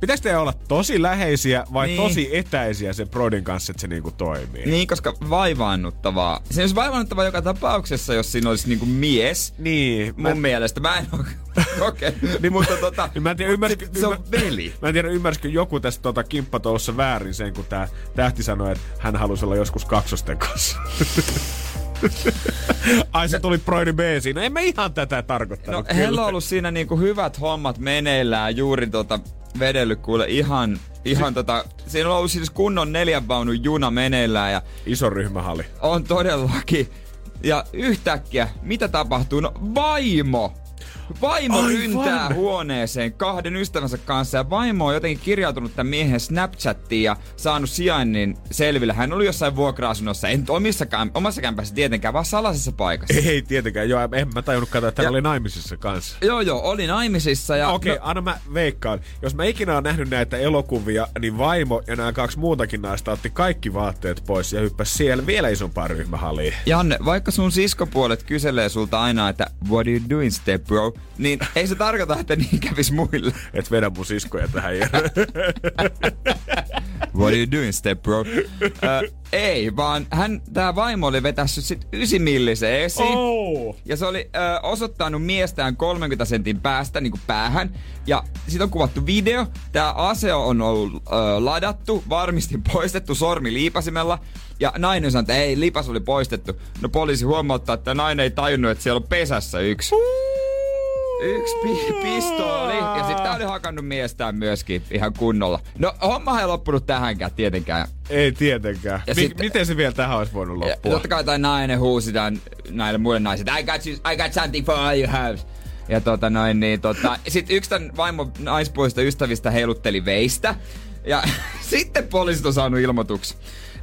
S3: Pitääkö teidän olla tosi läheisiä vai
S2: Niin.
S3: tosi etäisiä sen Brodin kanssa, että se niinku toimii?
S2: Niin, koska vaivaannuttavaa. Se olisi vaivaannuttavaa joka tapauksessa, jos siinä olisi niinku mies.
S3: Niin.
S2: Mun mielestä. Mä en ole kokenut.
S3: Niin,
S2: mutta tota,
S3: Niin mä en tiedä, ymmärsikö,
S2: se on
S3: ymmär-
S2: veli.
S3: Mä en tiedä, ymmärsikö joku tästä tota kimppatoussa väärin sen, kun tää tähti sanoi, että hän halusi olla joskus kaksosten kanssa. Ai se tuli Broidi B siinä. En mä ihan tätä
S2: No,
S3: tarkoittanut.
S2: heillä on ollut siinä niinku hyvät hommat meneillään juuri tota vedellyt kuule ihan, ihan tota, siinä on ollut siis kunnon neljän vaunun juna meneillään ja
S3: Iso ryhmähalli.
S2: on todellakin. Ja yhtäkkiä, mitä tapahtuu? No vaimo! Vaimo
S3: Aivan.
S2: ryntää huoneeseen kahden ystävänsä kanssa ja vaimo on jotenkin kirjautunut tämän miehen Snapchattiin ja saanut sijainnin selville. Hän oli jossain vuokra-asunnossa, en omissa omassa kämpässä tietenkään, vaan salaisessa paikassa.
S3: Ei tietenkään, joo, en mä tajunnut katsoa, että hän
S2: Ja-
S3: oli naimisissa kanssa.
S2: Joo joo, oli naimisissa ja...
S3: Okei, okay,
S2: no,
S3: anna mä veikkaan. Jos mä ikinä oon nähnyt näitä elokuvia, niin vaimo ja nämä kaksi muutakin naista otti kaikki vaatteet pois ja hyppäsi siellä vielä isompaan ryhmähalliin.
S2: Janne, vaikka sun siskopuolet kyselee sulta aina, että what are you doing step bro, niin ei se tarkoita, että niin kävis muille.
S3: Et vedä mun siskoja tähän.
S2: What are you doing, step bro? Ö, ei, vaan hän, tää vaimo oli vetässyt sit ysimillisen esiin.
S3: oh.
S2: Ja se oli ö, osoittanut miestään 30 sentin päästä niin päähän. Ja siitä on kuvattu video. Tää ase on ollut ö, ladattu, varmistin poistettu sormi liipasimella. Ja nainen sanoi, että ei, liipas oli poistettu. No poliisi huomauttaa, että nainen ei tajunnut, että siellä on pesässä yksi. Yksi pi- pistooli. Ja sitten tää oli hakannut miestään myöskin ihan kunnolla. No homma ei loppunut tähänkään tietenkään.
S3: Ei tietenkään.
S2: Ja sitten-
S3: miten se vielä tähän olisi voinut
S2: Ja
S3: loppua?
S2: totta kai tai nainen huusi tämän, näille muille naisille, I got, you, I got something for all you have. Ja tota noin, niin tota, sit yksi tämän vaimon naispuolista ystävistä heilutteli veistä. Ja sitten poliisit on saanut ilmoituksen.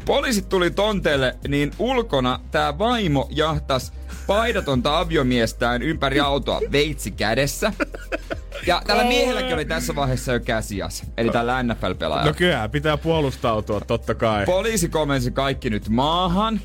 S2: Poliisit tuli tonteelle, niin ulkona tämä vaimo jahtas paidatonta aviomiestään ympäri autoa veitsi kädessä. Ja tällä miehelläkin oli tässä vaiheessa jo käsias. Eli tällä NFL-pelaajalla.
S3: No kyllä, pitää puolustautua totta kai.
S2: Poliisi komensi kaikki nyt maahan.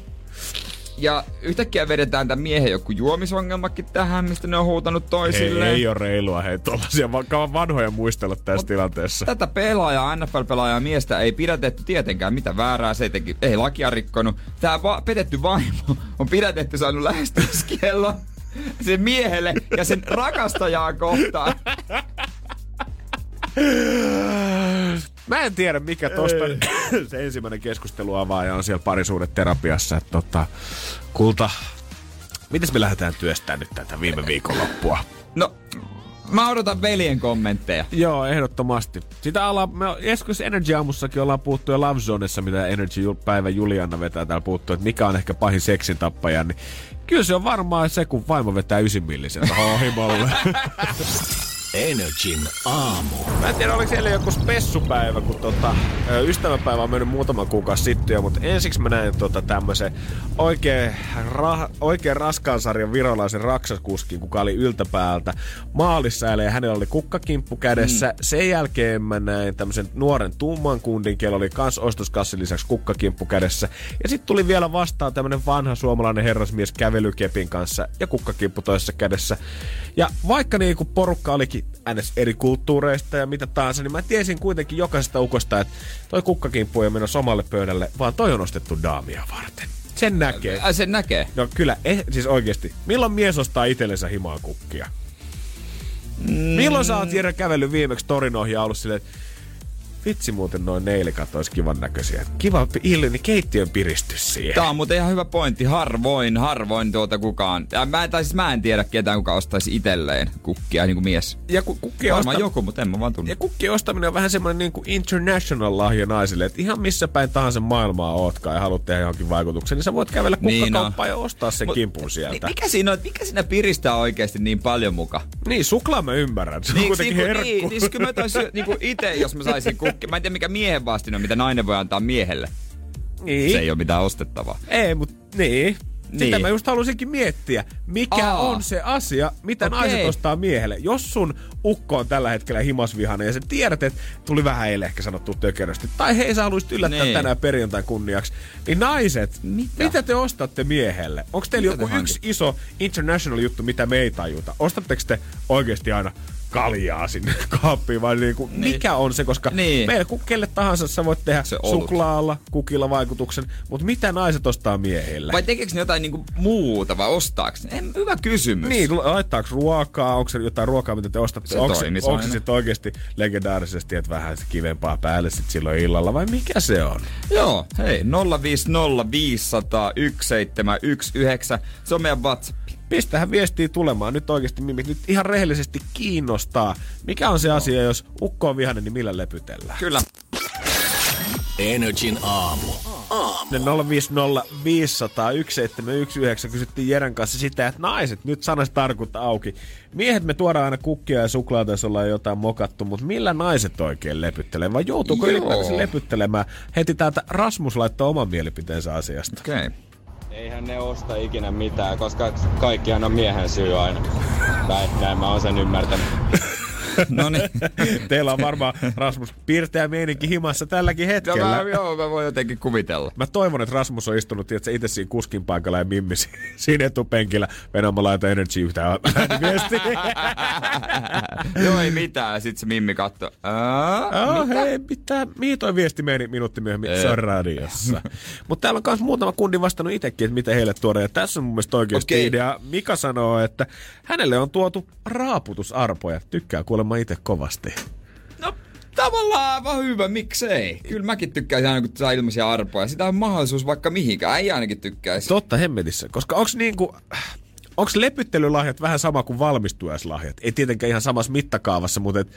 S2: Ja yhtäkkiä vedetään tämän miehen joku juomisongelmakin tähän, mistä ne on huutanut toisilleen.
S3: ei ole reilua, hei, tollasia va- vanhoja muistella tässä tilanteessa.
S2: Tätä pelaajaa, NFL-pelaajaa miestä ei pidätetty tietenkään mitä väärää, se ei, teki, ei lakia rikkonut. Tää va- petetty vaimo on pidätetty saanut lähestymiskiello sen miehelle ja sen rakastajaa kohtaan.
S3: Mä en tiedä, mikä tosta se ensimmäinen keskusteluavaaja on siellä parisuudeterapiassa. Että tota, kulta, miten me lähdetään työstämään nyt tätä viime viikonloppua?
S2: No, mä odotan veljen kommentteja.
S3: Joo, ehdottomasti. Sitä ollaan, me joskus Energy Aamussakin ollaan puhuttu jo Love Zonessa, mitä Energy Jul- päivä Juliana vetää täällä puhuttu, että mikä on ehkä pahin seksin tappaja, niin kyllä se on varmaan se, kun vaimo vetää ysimilliseltä hohimolle.
S1: Energin aamu.
S3: Mä en tiedä, oliko siellä joku spessupäivä, kun tota, ystäväpäivä on mennyt muutama kuukausi sitten jo, mutta ensiksi mä näin tota tämmöisen oikein, ra, oikein raskaan sarjan virolaisen raksaskuskin, kuka oli yltäpäältä maalissa ja hänellä oli kukkakimppu kädessä. Mm. Sen jälkeen mä näin tämmöisen nuoren tumman kundin, kello oli kans ostoskassin lisäksi kukkakimppu kädessä. Ja sitten tuli vielä vastaan tämmönen vanha suomalainen herrasmies kävelykepin kanssa ja kukkakimppu toisessa kädessä. Ja vaikka niinku porukka olikin ns. eri kulttuureista ja mitä tahansa, niin mä tiesin kuitenkin jokaisesta ukosta, että toi kukkakimppu ei mennä omalle pöydälle, vaan toi on ostettu daamia varten. Sen näkee.
S2: Ai sen näkee.
S3: No kyllä, eh, siis oikeesti. Milloin mies ostaa itsellensä himaa kukkia? Mm. Milloin sä oot Jere kävellyt viimeksi torin ohi ja ollut silleen, että vitsi muuten noin neilikat olisi kivan näköisiä. Kiva illini keittiön piristys siihen.
S2: Tää on muuten ihan hyvä pointti. Harvoin, harvoin tuota kukaan. Ja mä, tai siis mä en tiedä ketään, kuka ostaisi itselleen kukkia niin kuin mies.
S3: Ja ku, kukkien
S2: Varmaan
S3: osta-
S2: joku, mutta en mä vaan tunne.
S3: Ja kukkien ostaminen on vähän semmoinen niin kuin international lahja naisille, että ihan missä päin tahansa maailmaa ootkaan ja haluat tehdä johonkin vaikutuksen, niin sä voit kävellä
S2: Niin
S3: kukkakauppaan ja ostaa sen
S2: Mut-
S3: kimpun
S2: Niin,
S3: sieltä.
S2: mikä siinä on, mikä siinä piristää oikeasti niin paljon muka?
S3: Niin, suklaa mä ymmärrän. Se on
S2: Niin,
S3: kuitenkin
S2: niin,
S3: herkku.
S2: niin, niin, siis kyllä mä taisin, niin itse, jos mä kukki. Mä en tiedä mikä miehen vastine on, mitä nainen voi antaa miehelle.
S3: niin.
S2: Se ei ole mitään ostettavaa.
S3: Ei, mutta niin. Sitä
S2: Niin.
S3: mä just halusinkin miettiä, mikä
S2: Aa.
S3: on se asia, mitä
S2: Okei.
S3: naiset ostaa miehelle. Jos sun ukko on tällä hetkellä himasvihainen ja sä tiedät, että tuli vähän eilen ehkä sanottu tökerösti, tai hei sä haluaisit yllättää
S2: Niin.
S3: tänään perjantain kunniaksi, niin naiset, mitä,
S2: Mitä?
S3: mitä te ostatte miehelle? Onko teillä
S2: Mitä
S3: joku
S2: te
S3: yksi iso international juttu, mitä me ei tajuta? Ostatteko te oikeasti aina kaljaa sinne kaappiin vai niinku,
S2: Niin.
S3: mikä on se, koska
S2: Niin.
S3: meillä kelle tahansa sä voit tehdä
S2: Se olut.
S3: suklaalla, kukilla vaikutuksen, mutta mitä naiset ostaa miehille?
S2: Vai tekeekö ne jotain niinku muuta vai ostaako ne? En, hyvä kysymys.
S3: Niin, laittaako ruokaa? Onko se jotain ruokaa, mitä te ostatte?
S2: Se
S3: onko onko se sitten oikeasti legendaarisesti, että vähän kivempaa päälle sit silloin illalla, vai mikä se on?
S2: Joo, hei, 050501719. Se on meidän WhatsApp.
S3: Pistähän viestiä tulemaan. Nyt oikeasti Mimmi, nyt ihan rehellisesti kiinnostaa. Mikä on se asia, jos ukko on vihainen, niin millä lepytellään?
S2: Kyllä.
S1: Energin aamu.
S3: Ne 050 500 1719 kysyttiin Jeren kanssa sitä, että naiset, nyt sanas tarkutta auki. Miehet me tuodaan aina kukkia ja suklaata, jos ollaan jotain mokattu, mutta millä naiset oikein lepyttelee? Vai joutuuko
S2: Joo.
S3: ylipäänsä lepyttelemään? Heti täältä Rasmus laittoi oman mielipiteensä asiasta.
S2: Okei. Okay.
S7: Eihän ne osta ikinä mitään, koska kaikkihan on miehen syy aina. Näin, näin mä oon sen ymmärtänyt.
S2: No niin.
S3: Teillä on varmaan Rasmus pirteä meininki himassa tälläkin
S2: Ja
S3: hetkellä.
S2: mä, joo, mä voin jotenkin kuvitella.
S3: Mä toivon, että Rasmus on istunut tiedätkö, itse siinä kuskin paikalla ja Mimmi si- siinä etupenkillä. Venä mä laitan Energy yhtään viestiä.
S2: joo, ei mitään. Sitten se Mimmi katsoo. Ää,
S3: Oh, hei, mitä? Mihin toi viesti meni minuutti myöhemmin? Se on radiossa. Mutta täällä on myös muutama kundi vastannut itsekin, että mitä heille tuoda. Ja tässä on mun mielestä oikeasti
S2: Okei.
S3: idea. Mika sanoo, että hänelle on tuotu raaputusarpoja. Tykkää kuulemma itse kovasti.
S2: No, tavallaan aivan hyvä, miksei. Kyllä mäkin tykkäisin aina, kun saa ilmaisia arpoja. Sitä on mahdollisuus vaikka mihinkään. Ei ainakin tykkäisi.
S3: Totta hemmetissä. Koska onks niinku... Onks lepyttelylahjat vähän sama kuin valmistujaislahjat? Ei tietenkään ihan samassa mittakaavassa, mutta et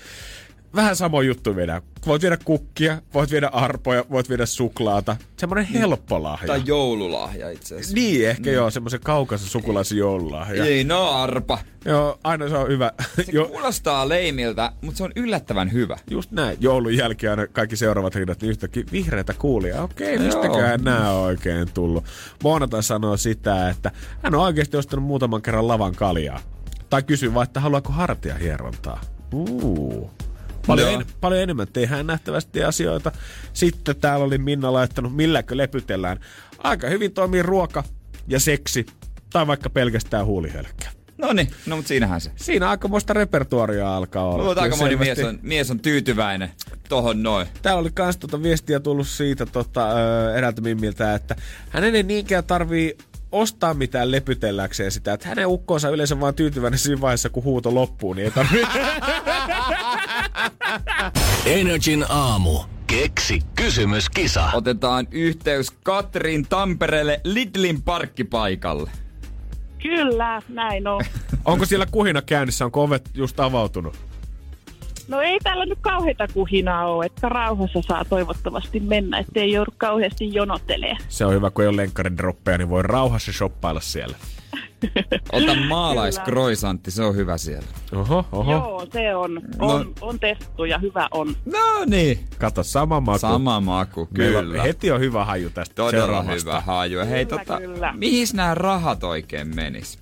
S3: vähän sama juttu viedä. Voit viedä kukkia, voit viedä arpoja, voit viedä suklaata. Semmoinen helppo lahja.
S2: Tai joululahja itse asiassa.
S3: Niin, ehkä mm. joo, semmoisen kaukaisen sukulaisen joululahja.
S2: Ei, no arpa.
S3: Joo, aina se on hyvä.
S2: Se
S3: jo,
S2: kuulostaa leimiltä, mutta se on yllättävän hyvä.
S3: just näin. Joulun jälkeen aina kaikki seuraavat hinnat, niin yhtäkkiä vihreitä kuulia. Okei,
S2: Joo.
S3: mistäköhän nämä on oikein tullut? Taas sanoo sitä, että hän on oikeasti ostanut muutaman kerran lavan kaljaa. Tai kysyy vaan, että haluaako hartia hierontaa. Uu. Paljon, en, paljon enemmän tehdään nähtävästi asioita. Sitten täällä oli Minna laittanut, milläkö lepytellään. Aika hyvin toimii ruoka ja seksi, tai vaikka pelkästään huulihelkkä.
S2: No niin, no mutta siinähän se.
S3: Siinä aikamoista repertuaria alkaa olla.
S2: Luulen, aika moni mies on, mies on tyytyväinen tohon noin.
S3: Täällä oli kans tota viestiä tullut siitä tota, ö, eräältä mimmiltä, että hän ei niinkään tarvii ostaa mitään lepytelläkseen sitä, että hänen ukkonsa yleensä vaan tyytyväinen siinä vaiheessa, kun huuto loppuu, niin ei tarvii.
S1: Energin aamu. Keksi kysymyskisa.
S2: Otetaan yhteys Katrin Tampereelle Lidlin parkkipaikalle.
S4: Kyllä, näin on.
S3: Onko siellä kuhina käynnissä? Onko ovet just avautunut?
S4: No ei täällä nyt kauheita kuhinaa ole, että rauhassa saa toivottavasti mennä, ettei joudu kauheasti jonottelee.
S3: Se on hyvä, kun ei ole lenkkarin droppeja, niin voi rauhassa shoppailla siellä.
S2: Ota maalaiskroisantti, se on hyvä siellä.
S3: Oho, oho.
S4: Joo, se on. On, on testattu ja hyvä on.
S2: No niin.
S3: Kato, sama maku.
S2: Sama maku,
S3: Meillä
S2: kyllä.
S3: on, heti on hyvä haju tästä
S2: Todella
S3: seuraavasta.
S2: hyvä haju. Hei,
S4: Kyllä,
S2: tota,
S4: kyllä.
S2: mihin nämä rahat oikein menis?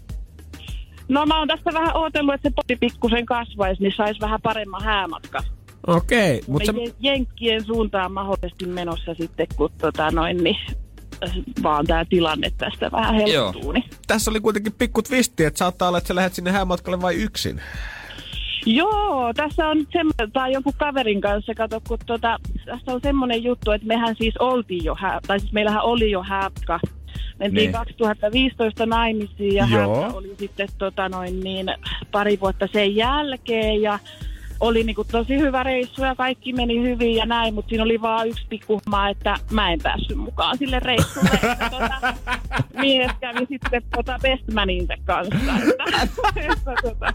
S4: No mä oon tässä vähän odotellut, että se potti pikkusen kasvaisi, niin sais vähän paremman häämatka.
S3: Okei,
S4: Mutta. Jenkkien suuntaan mahdollisesti menossa sitten, kun tota noin, niin vaan tämä tilanne tästä vähän helpottuu. Niin.
S3: tässä oli kuitenkin pikku twisti, että saattaa olla, että sä lähdet sinne häämatkalle vain yksin.
S4: Joo, tässä on semmoinen, tai jonkun kaverin kanssa, kato, kun tota, tässä on semmoinen juttu, että mehän siis oltiin jo, hää, tai siis meillähän oli jo hääpka. Mentiin
S2: Niin.
S4: niin. 2015 naimisiin ja
S3: Joo.
S4: hääpka oli sitten tota noin niin, pari vuotta sen jälkeen ja oli niinku tosi hyvä reissu ja kaikki meni hyvin ja näin, mutta siinä oli vaan yksi pikkuhma, että mä en päässyt mukaan sille reissulle. Että, tota, mies kävi sitten tota bestmaninsa kanssa. Että, että, tota,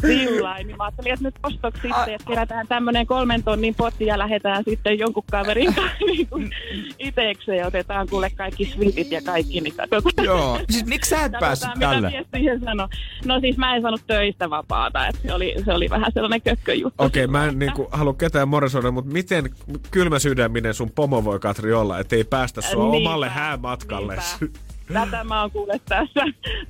S4: sillä niin mä ajattelin, että nyt ostoksi sitten, että kerätään tämmöinen kolmen tonnin potti ja lähdetään sitten jonkun kaverin kanssa niin itekseen ja otetaan kuule kaikki swipit ja kaikki, niin katsotaan.
S2: Joo. Siis miksi sä et päässyt
S4: mitä
S2: tälle?
S4: siihen sanoi. No siis mä en saanut töistä vapaata, että se oli, se oli vähän sellainen kökköjuttu.
S3: Okei, mä en niinku halua ketään morisoida, mutta miten kylmä sydäminen sun pomo voi Katri olla, ettei päästä sua
S4: Niinpä,
S3: omalle häämatkalle?
S4: niinpä. Tätä mä oon kuule tässä,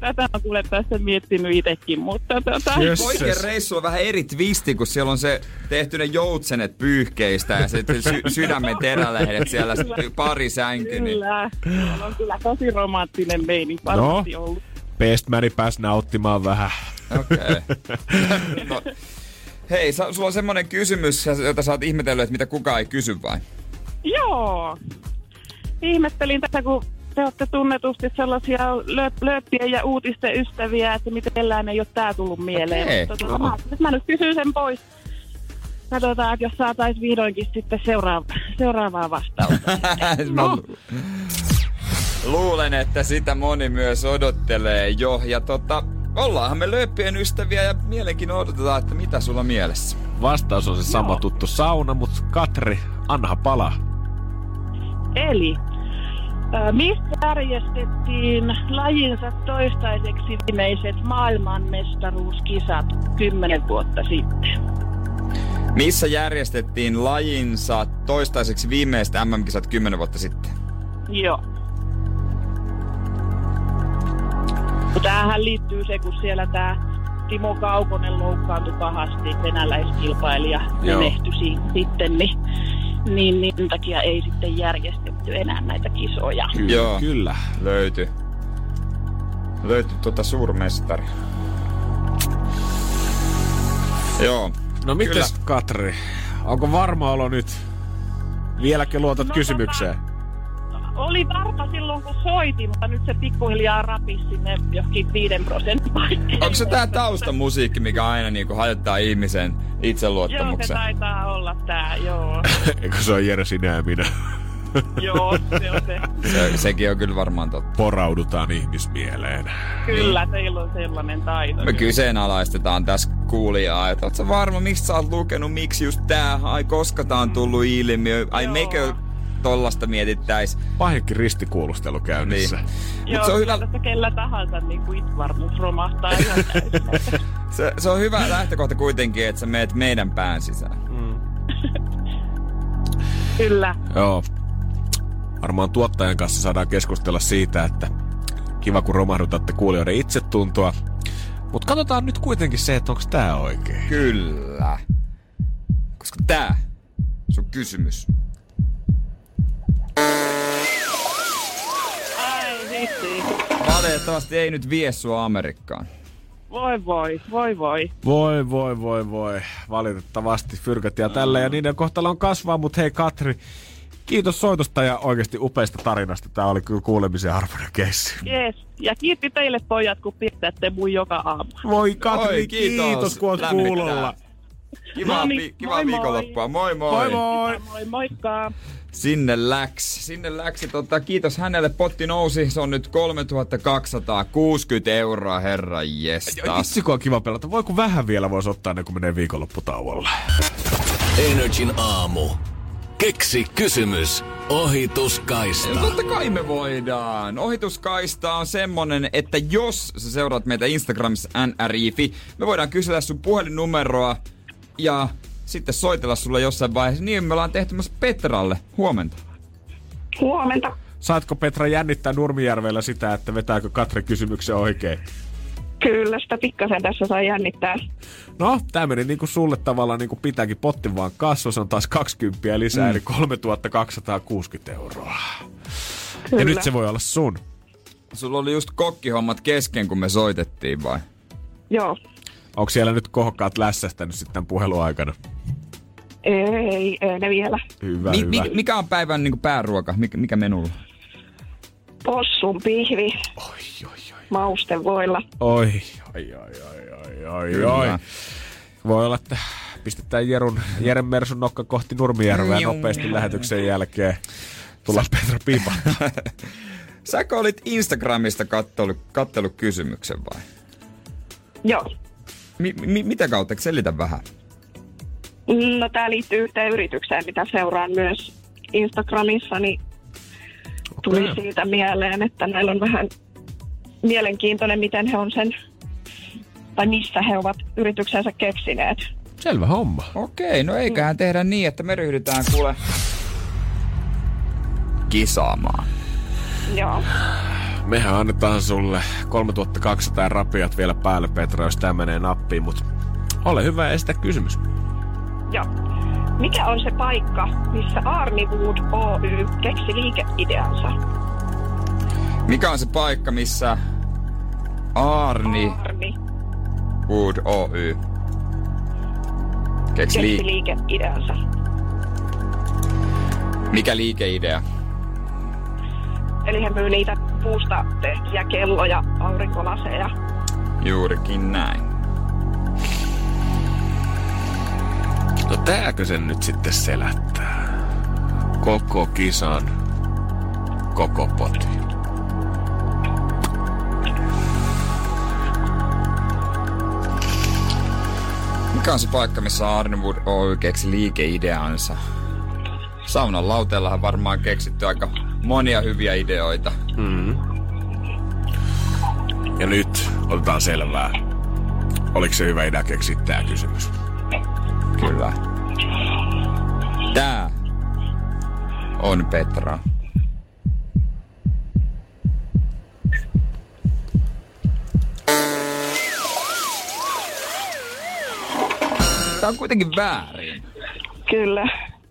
S4: tätä mä oon kuule tässä miettinyt itsekin, mutta tota...
S2: Poikien reissu on vähän eri twisti, kun siellä on se tehty ne joutsenet pyyhkeistä ja se sy- sydämen terälehdet siellä
S4: Kyllä.
S2: pari sänky. Niin.
S4: Kyllä, se on kyllä tosi romanttinen varmasti
S3: No.
S4: ollut.
S3: Bestmani pääsi nauttimaan vähän.
S2: Okei. Okay. No, hei, sulla on semmonen kysymys, jota sä oot ihmetellyt, että mitä kukaan ei kysy vai?
S4: Joo. Ihmettelin tätä, kun te olette tunnetusti sellaisia lö- lööppien ja uutisten ystäviä, että miten kellään ei ole tää tullut mieleen.
S2: Okei,
S4: Mutta
S2: joo.
S4: tota, mä, mä nyt kysyn sen pois. Katsotaan, että jos saataisiin vihdoinkin sitten seuraava, seuraavaa vastausta.
S2: no. Luulen, että sitä moni myös odottelee jo. Ja tota, ollaanhan me lööppien ystäviä ja mielenkiinnolla odotetaan, että mitä sulla on mielessä.
S3: Vastaus on se sama tuttu sauna, mutta Katri, anna palaa.
S4: Eli ö, missä järjestettiin lajinsa toistaiseksi viimeiset maailmanmestaruuskisat kymmenen vuotta sitten?
S2: Missä järjestettiin lajinsa toistaiseksi viimeiset MM-kisat 10 vuotta sitten?
S4: Joo. Tämähän liittyy se, kun siellä tämä Timo Kaukonen loukkaantui pahasti, venäläiskilpailija menehtyi si- sitten, niin, niin, niin sen takia ei sitten järjestetty enää näitä kisoja.
S3: Kyllä,
S2: Joo.
S3: kyllä.
S2: Löytyi. Löytyi tuota suurmestari. Joo.
S3: No mites Katri, onko varma olo nyt? Vieläkö luotat
S4: No,
S3: kysymykseen?
S4: Oli varma silloin, kun soitin, mutta nyt se pikkuhiljaa rapisi sinne johonkin viiden prosentin paikkeille.
S2: Onko se tää taustamusiikki, mikä aina niinku hajottaa ihmisen
S4: Joo, se
S2: itseluottamuksen?
S4: taitaa olla tää, joo.
S3: Eikö se ole Jere sinä ja minä?
S4: joo, se on se.
S2: Se, sekin on kyllä varmaan totta.
S3: Poraudutaan ihmismieleen.
S4: Kyllä, teillä on sellainen taito.
S2: Me kyseenalaistetaan tässä kuulijaa, että oot sä varma, mistä sä oot lukenut, miksi just tää, ai koska tää on tullut ilmiö, ai
S4: Joo.
S2: meikö tollasta mietittäis.
S3: Pahinkin ristikuulustelu käynnissä.
S2: Niin.
S4: Joo,
S2: se on hyvä,
S4: tässä kellä tahansa niin kuin itsevarmuus romahtaa ihan
S2: se, se on hyvä lähtökohta kuitenkin, että sä meet meidän pään sisään.
S4: Kyllä.
S3: Joo. Varmaan tuottajan kanssa saadaan keskustella siitä, että kiva kun romahdutatte kuulijoiden itsetuntoa. Mutta katsotaan nyt kuitenkin se, että onko tämä oikein.
S2: Kyllä. Koska tää, sun kysymys.
S4: Vitsi.
S2: Valitettavasti ei nyt vie sua Amerikkaan.
S4: Voi voi, voi voi.
S3: Voi, voi, voi, voi. Valitettavasti fyrkät ja tällä ja niiden kohtalo on kasvaa, mutta hei Katri, kiitos soitosta ja oikeasti upeista tarinasta. Tämä oli kyllä kuulemisen arvoinen keissi.
S4: Yes. Ja kiitti teille pojat, kun pidätte mun joka aamu.
S3: Voi Katri,
S2: Oi,
S3: kiitos,
S2: kiitos.
S3: kun oot kuulolla.
S2: Kivaa,
S4: No niin,
S2: vi- kivaa
S4: moi moi.
S2: viikonloppua. Moi moi.
S3: Moi moi!
S4: Moi, moikka!
S2: Sinne läks. Sinne läks. Tota, kiitos hänelle. Potti nousi. Se on nyt 3260 euroa, herra jestas.
S3: Itse kun on kiva pelata. Voi kun vähän vielä voisi ottaa ennen kuin menee viikonlopputauolla.
S1: Energin aamu. Keksi kysymys. Ohituskaista.
S2: Totta kai me voidaan. Ohituskaista on semmonen, että jos sä seuraat meitä Instagramissa nrifi, me voidaan kysellä sun puhelinnumeroa ja sitten soitella sulle jossain vaiheessa. Niin me ollaan tehty myös Petralle. Huomenta.
S4: Huomenta.
S3: Saatko Petra jännittää Nurmijärvellä sitä, että vetääkö Katri kysymyksen oikein?
S4: Kyllä sitä pikkasen tässä sai jännittää.
S3: No, tämä meni niinku sulle tavallaan niinku pitääkin potti vaan kasvu, se on taas 20 lisää, mm. eli 3260 euroa.
S4: Kyllä.
S3: Ja nyt se voi olla sun.
S2: Sulla oli just kokkihommat kesken, kun me soitettiin vai?
S4: Joo.
S3: Onko siellä nyt kohokkaat lässästänyt sitten tämän puhelun aikana?
S4: Ei, ei ne vielä.
S3: Hyvä,
S2: Mi-
S3: hyvä.
S2: mi- mikä on päivän niin pääruoka? Mikä, mikä menulla?
S4: Possun pihvi
S3: Oi, oi, oi.
S4: maustevoilla.
S3: Oi, oi, oi, oi, oi, oi,
S2: Kyllä.
S3: oi. Voi olla, että pistetään Jerun, Jeren Mersun nokka kohti Nurmijärveä
S2: Jum.
S3: nopeasti lähetyksen jälkeen. Tullaan Petra piipa.
S2: Säkö olit Instagramista kattelu, kattelu kysymyksen vai?
S4: Joo.
S2: Mi- mi- mitä kautta? Selitä vähän.
S4: No tämä liittyy yhteen yritykseen, mitä seuraan myös Instagramissa, niin tuli
S3: Okei.
S4: siitä mieleen, että näillä on vähän mielenkiintoinen, miten he on sen, tai missä he ovat yrityksensä keksineet.
S3: Selvä homma.
S2: Okei, no eiköhän tehdä niin, että me ryhdytään kuule kisaamaan.
S4: Joo.
S3: Mehän annetaan sulle 3200 rapiat vielä päälle, Petra, jos tämä menee nappiin, mutta ole hyvä ja esitä kysymys.
S4: Joo. Mikä on se paikka, missä Arniwood Oy keksi liikeideansa?
S2: Mikä on se paikka, missä Arni
S4: Arni
S2: Wood Oy keksi
S4: keksi
S2: lii-
S4: liikeideansa.
S2: Mikä liikeidea?
S4: Eli he myy niitä puusta tehtyjä kelloja, aurinkolaseja.
S2: Juurikin näin.
S3: No tääkö sen nyt sitten selättää? Koko kisan, koko poti.
S2: Mikä on se paikka, missä Arnewood Oy keksi liikeideansa? Saunan lauteellahan varmaan keksitty aika monia hyviä ideoita.
S3: Ja nyt otetaan selvää. Oliko se hyvä idea keksiä tää kysymys?
S2: Kyllä. Tää on Petra. Tää on kuitenkin väärin.
S4: Kyllä,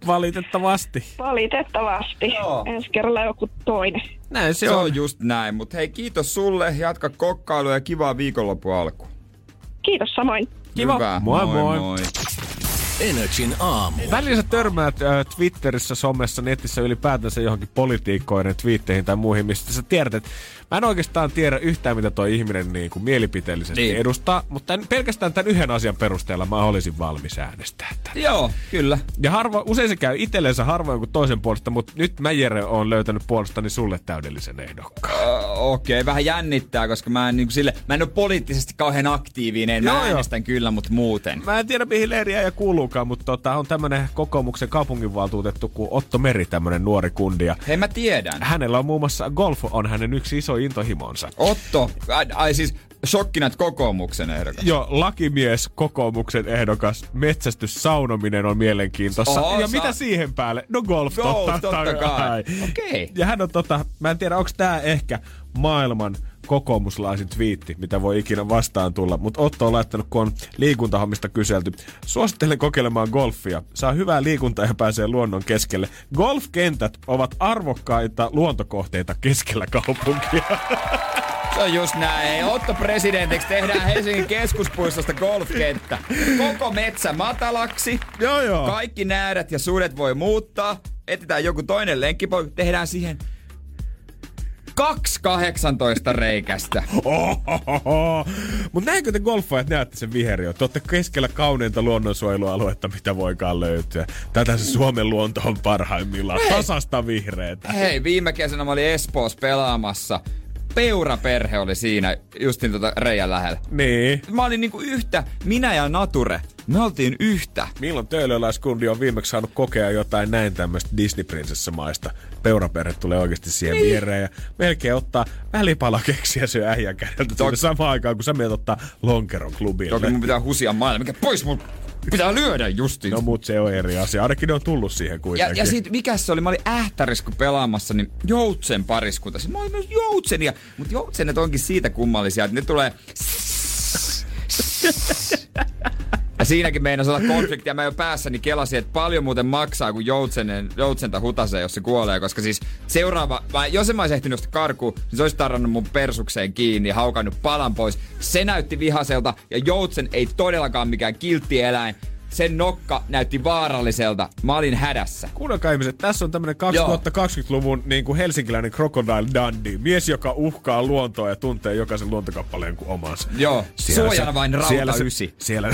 S3: Valitettavasti.
S4: valitettavasti.
S2: Joo.
S4: Ensi kerralla joku toinen.
S3: Näin
S2: Se on just näin, mutta hei kiitos sulle, jatka kokkailua ja kivaa viikonloppu alku.
S4: Kiitos samoin.
S3: Kiva.
S2: Hyvä.
S3: Moi, moi.
S2: moi.
S1: Energin aamu.
S3: Välillä sä törmäät äh, Twitterissä, somessa, netissä ylipäätänsä johonkin politiikkoiden twiitteihin tai muihin, mistä sä tiedät, että mä en oikeastaan tiedä yhtään, mitä toi ihminen niin kuin mielipiteellisesti
S2: Niin.
S3: edustaa, mutta tämän, pelkästään tämän yhden asian perusteella mä olisin valmis äänestää tätä.
S2: Joo, kyllä.
S3: Ja harva, usein se käy itsellensä harvoin kuin toisen puolesta, mutta nyt mä Jere on löytänyt puolestani sulle täydellisen ehdokkaan.
S2: Okei, okay, vähän jännittää, koska mä en, niin sille, mä en ole poliittisesti kauhean aktiivinen. Mä
S3: Joo, joo.
S2: äänestän kyllä, mutta muuten.
S3: Mä en tiedä mihin leiriä ja kuuluukaan, mutta tota, on tämmönen kokoomuksen kaupunginvaltuutettu kuin Otto Meri, tämmönen nuori kundi. Ja
S2: Hei, mä tiedän.
S3: hänellä on muun muassa golf on hänen yksi iso intohimonsa.
S2: Otto, ai, ai siis shokkina, että kokoomuksen ehdokas.
S3: Jo, lakimies, kokoomuksen ehdokas, metsästys, saunominen on mielenkiintossa.
S2: Oho,
S3: ja
S2: sa-
S3: mitä siihen päälle? No golf,
S2: Golf,
S3: totta,
S2: totta kai. Okei.
S3: Ja hän on tota, mä en tiedä, onko tää ehkä maailman kokoomuslaisin twiitti, mitä voi ikinä vastaan tulla. Mutta Otto on laittanut, kun on liikuntahommista kyselty. Suosittelen kokeilemaan golfia. Saa hyvää liikuntaa ja pääsee luonnon keskelle. Golfkentät ovat arvokkaita luontokohteita keskellä kaupunkia.
S2: Se on just näin. Otto presidentiksi tehdään Helsingin keskuspuistosta golfkenttä. Koko metsä matalaksi.
S3: joo joo.
S2: Kaikki näädät ja sudet voi muuttaa. Etsitään joku toinen lenkkipoika. Tehdään siihen kaksi 18 reikästä.
S3: Mutta näinkö te golfajat näette sen viheriön? Te olette keskellä kauneinta luonnonsuojelualuetta, mitä voikaan löytyä. Tätä se Suomen luonto on parhaimmillaan.
S2: Hei.
S3: Tasasta vihreätä.
S2: Hei, viime kesänä mä olin Espoossa pelaamassa. Peuraperhe oli siinä justin tota reijän lähellä.
S3: Niin.
S2: Mä olin niinku yhtä, minä ja Nature, me oltiin yhtä.
S3: Milloin töölöläiskundi on viimeksi saanut kokea jotain näin tämmöistä Disney-prinsessamaista? Peuraperhe tulee oikeasti siihen niin. viereen ja melkein ottaa välipalakeksiä syö äijän kädeltä Tok... samaan aikaan, kun sä menet ottaa lonkeron klubille.
S2: Toki mun pitää husia maailma, mikä pois mun pitää lyödä justiin.
S3: No mut se on eri asia. Ainakin ne on tullut siihen
S2: Ja,
S3: kuitenkin.
S2: ja sit mikä se oli? Mä olin ähtäris, kun pelaamassa, niin joutsen pariskunta. Siis Mä olin myös joutsenia, mutta joutsenet onkin siitä kummallisia, että ne tulee... Ja siinäkin meinas olla konfliktia. Mä jo päässäni kelasin, että paljon muuten maksaa, kun joutsenen, joutsenta hutasee, jos se kuolee. Koska siis seuraava, mä, jos en mä olisi ehtinyt karkuun, niin se olisi tarrannut mun persukseen kiinni ja haukannut palan pois. Se näytti vihaselta ja joutsen ei todellakaan mikään kiltti eläin. Sen nokka näytti vaaralliselta. Mä olin hädässä.
S3: Kuunnelkaa ihmiset, tässä on tämmönen 2020-luvun niin kuin helsinkiläinen Crocodile Dundee. Mies, joka uhkaa luontoa ja tuntee jokaisen luontokappaleen kuin omansa.
S2: Joo, suojana
S3: se-
S2: vain rauta
S3: siellä se,
S2: ysi.
S3: Siellä,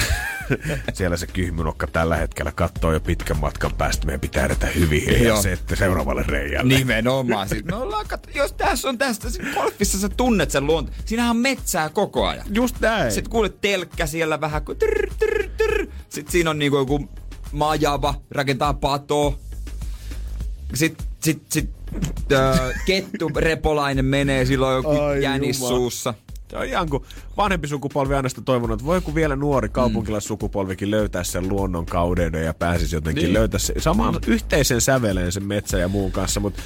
S3: siellä se kyhmynokka tällä hetkellä katsoo jo pitkän matkan päästä. Meidän pitää edetä hyvin
S2: Joo.
S3: hiljaa se, että seuraavalle reiälle.
S2: Nimenomaan. Siis me ollaan, kat- jos tässä on tästä, siinä golfissa sä tunnet sen luonto. Siinähän on metsää koko ajan.
S3: Just näin.
S2: Sitten kuulet telkkä siellä vähän, kun trrr, trrr, trrr. Sitten siinä on niinku joku majava, rakentaa patoa. Sitten sit, sit, äh, kettu repolainen menee, silloin joku
S3: Ai
S2: jänis suussa.
S3: Se on ihan kuin vanhempi sukupolvi aina sitä toivonut, että voi kun vielä nuori kaupunkilais-sukupolvikin löytää sen luonnon kaudeuden ja pääsisi jotenkin
S2: Niin.
S3: niin. löytää se, samaan yhteisen säveleen sen metsän ja muun kanssa, mutta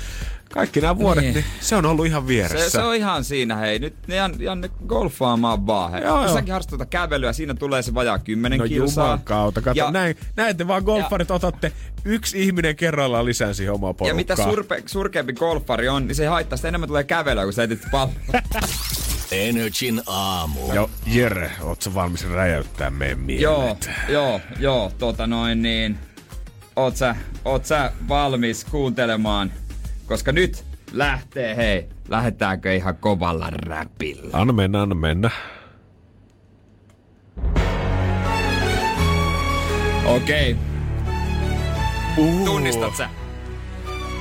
S3: kaikki nämä vuodet,
S2: Niin.
S3: niin. se on ollut ihan vieressä.
S2: Se, se on ihan siinä, hei. Nyt ne Jan, Janne golfaamaan vaan. Hei.
S3: Joo,
S2: säkin harrastat kävelyä, siinä tulee se vajaa 10
S3: No
S2: kilsaa.
S3: juman kautta. Kato,
S2: Ja-
S3: ja, näin, näin te vaan golfarit otatte yksi ihminen kerrallaan lisää siihen omaan
S2: Ja
S3: porukkaan.
S2: mitä surpe, surkeampi golfari on, niin se ei haittaa sitä enemmän tulee kävelyä, kun sä etit palloa.
S1: Energin aamu.
S3: Joo, Jere, oot sä valmis räjäyttää meidän mielet?
S2: joo, joo, joo, tota noin niin. Oot sä, oot sä valmis kuuntelemaan? Koska nyt lähtee, hei, lähdetäänkö ihan kovalla räpillä?
S3: Anna mennä, anna mennä.
S2: Okei,
S3: Uhu.
S2: tunnistat sä?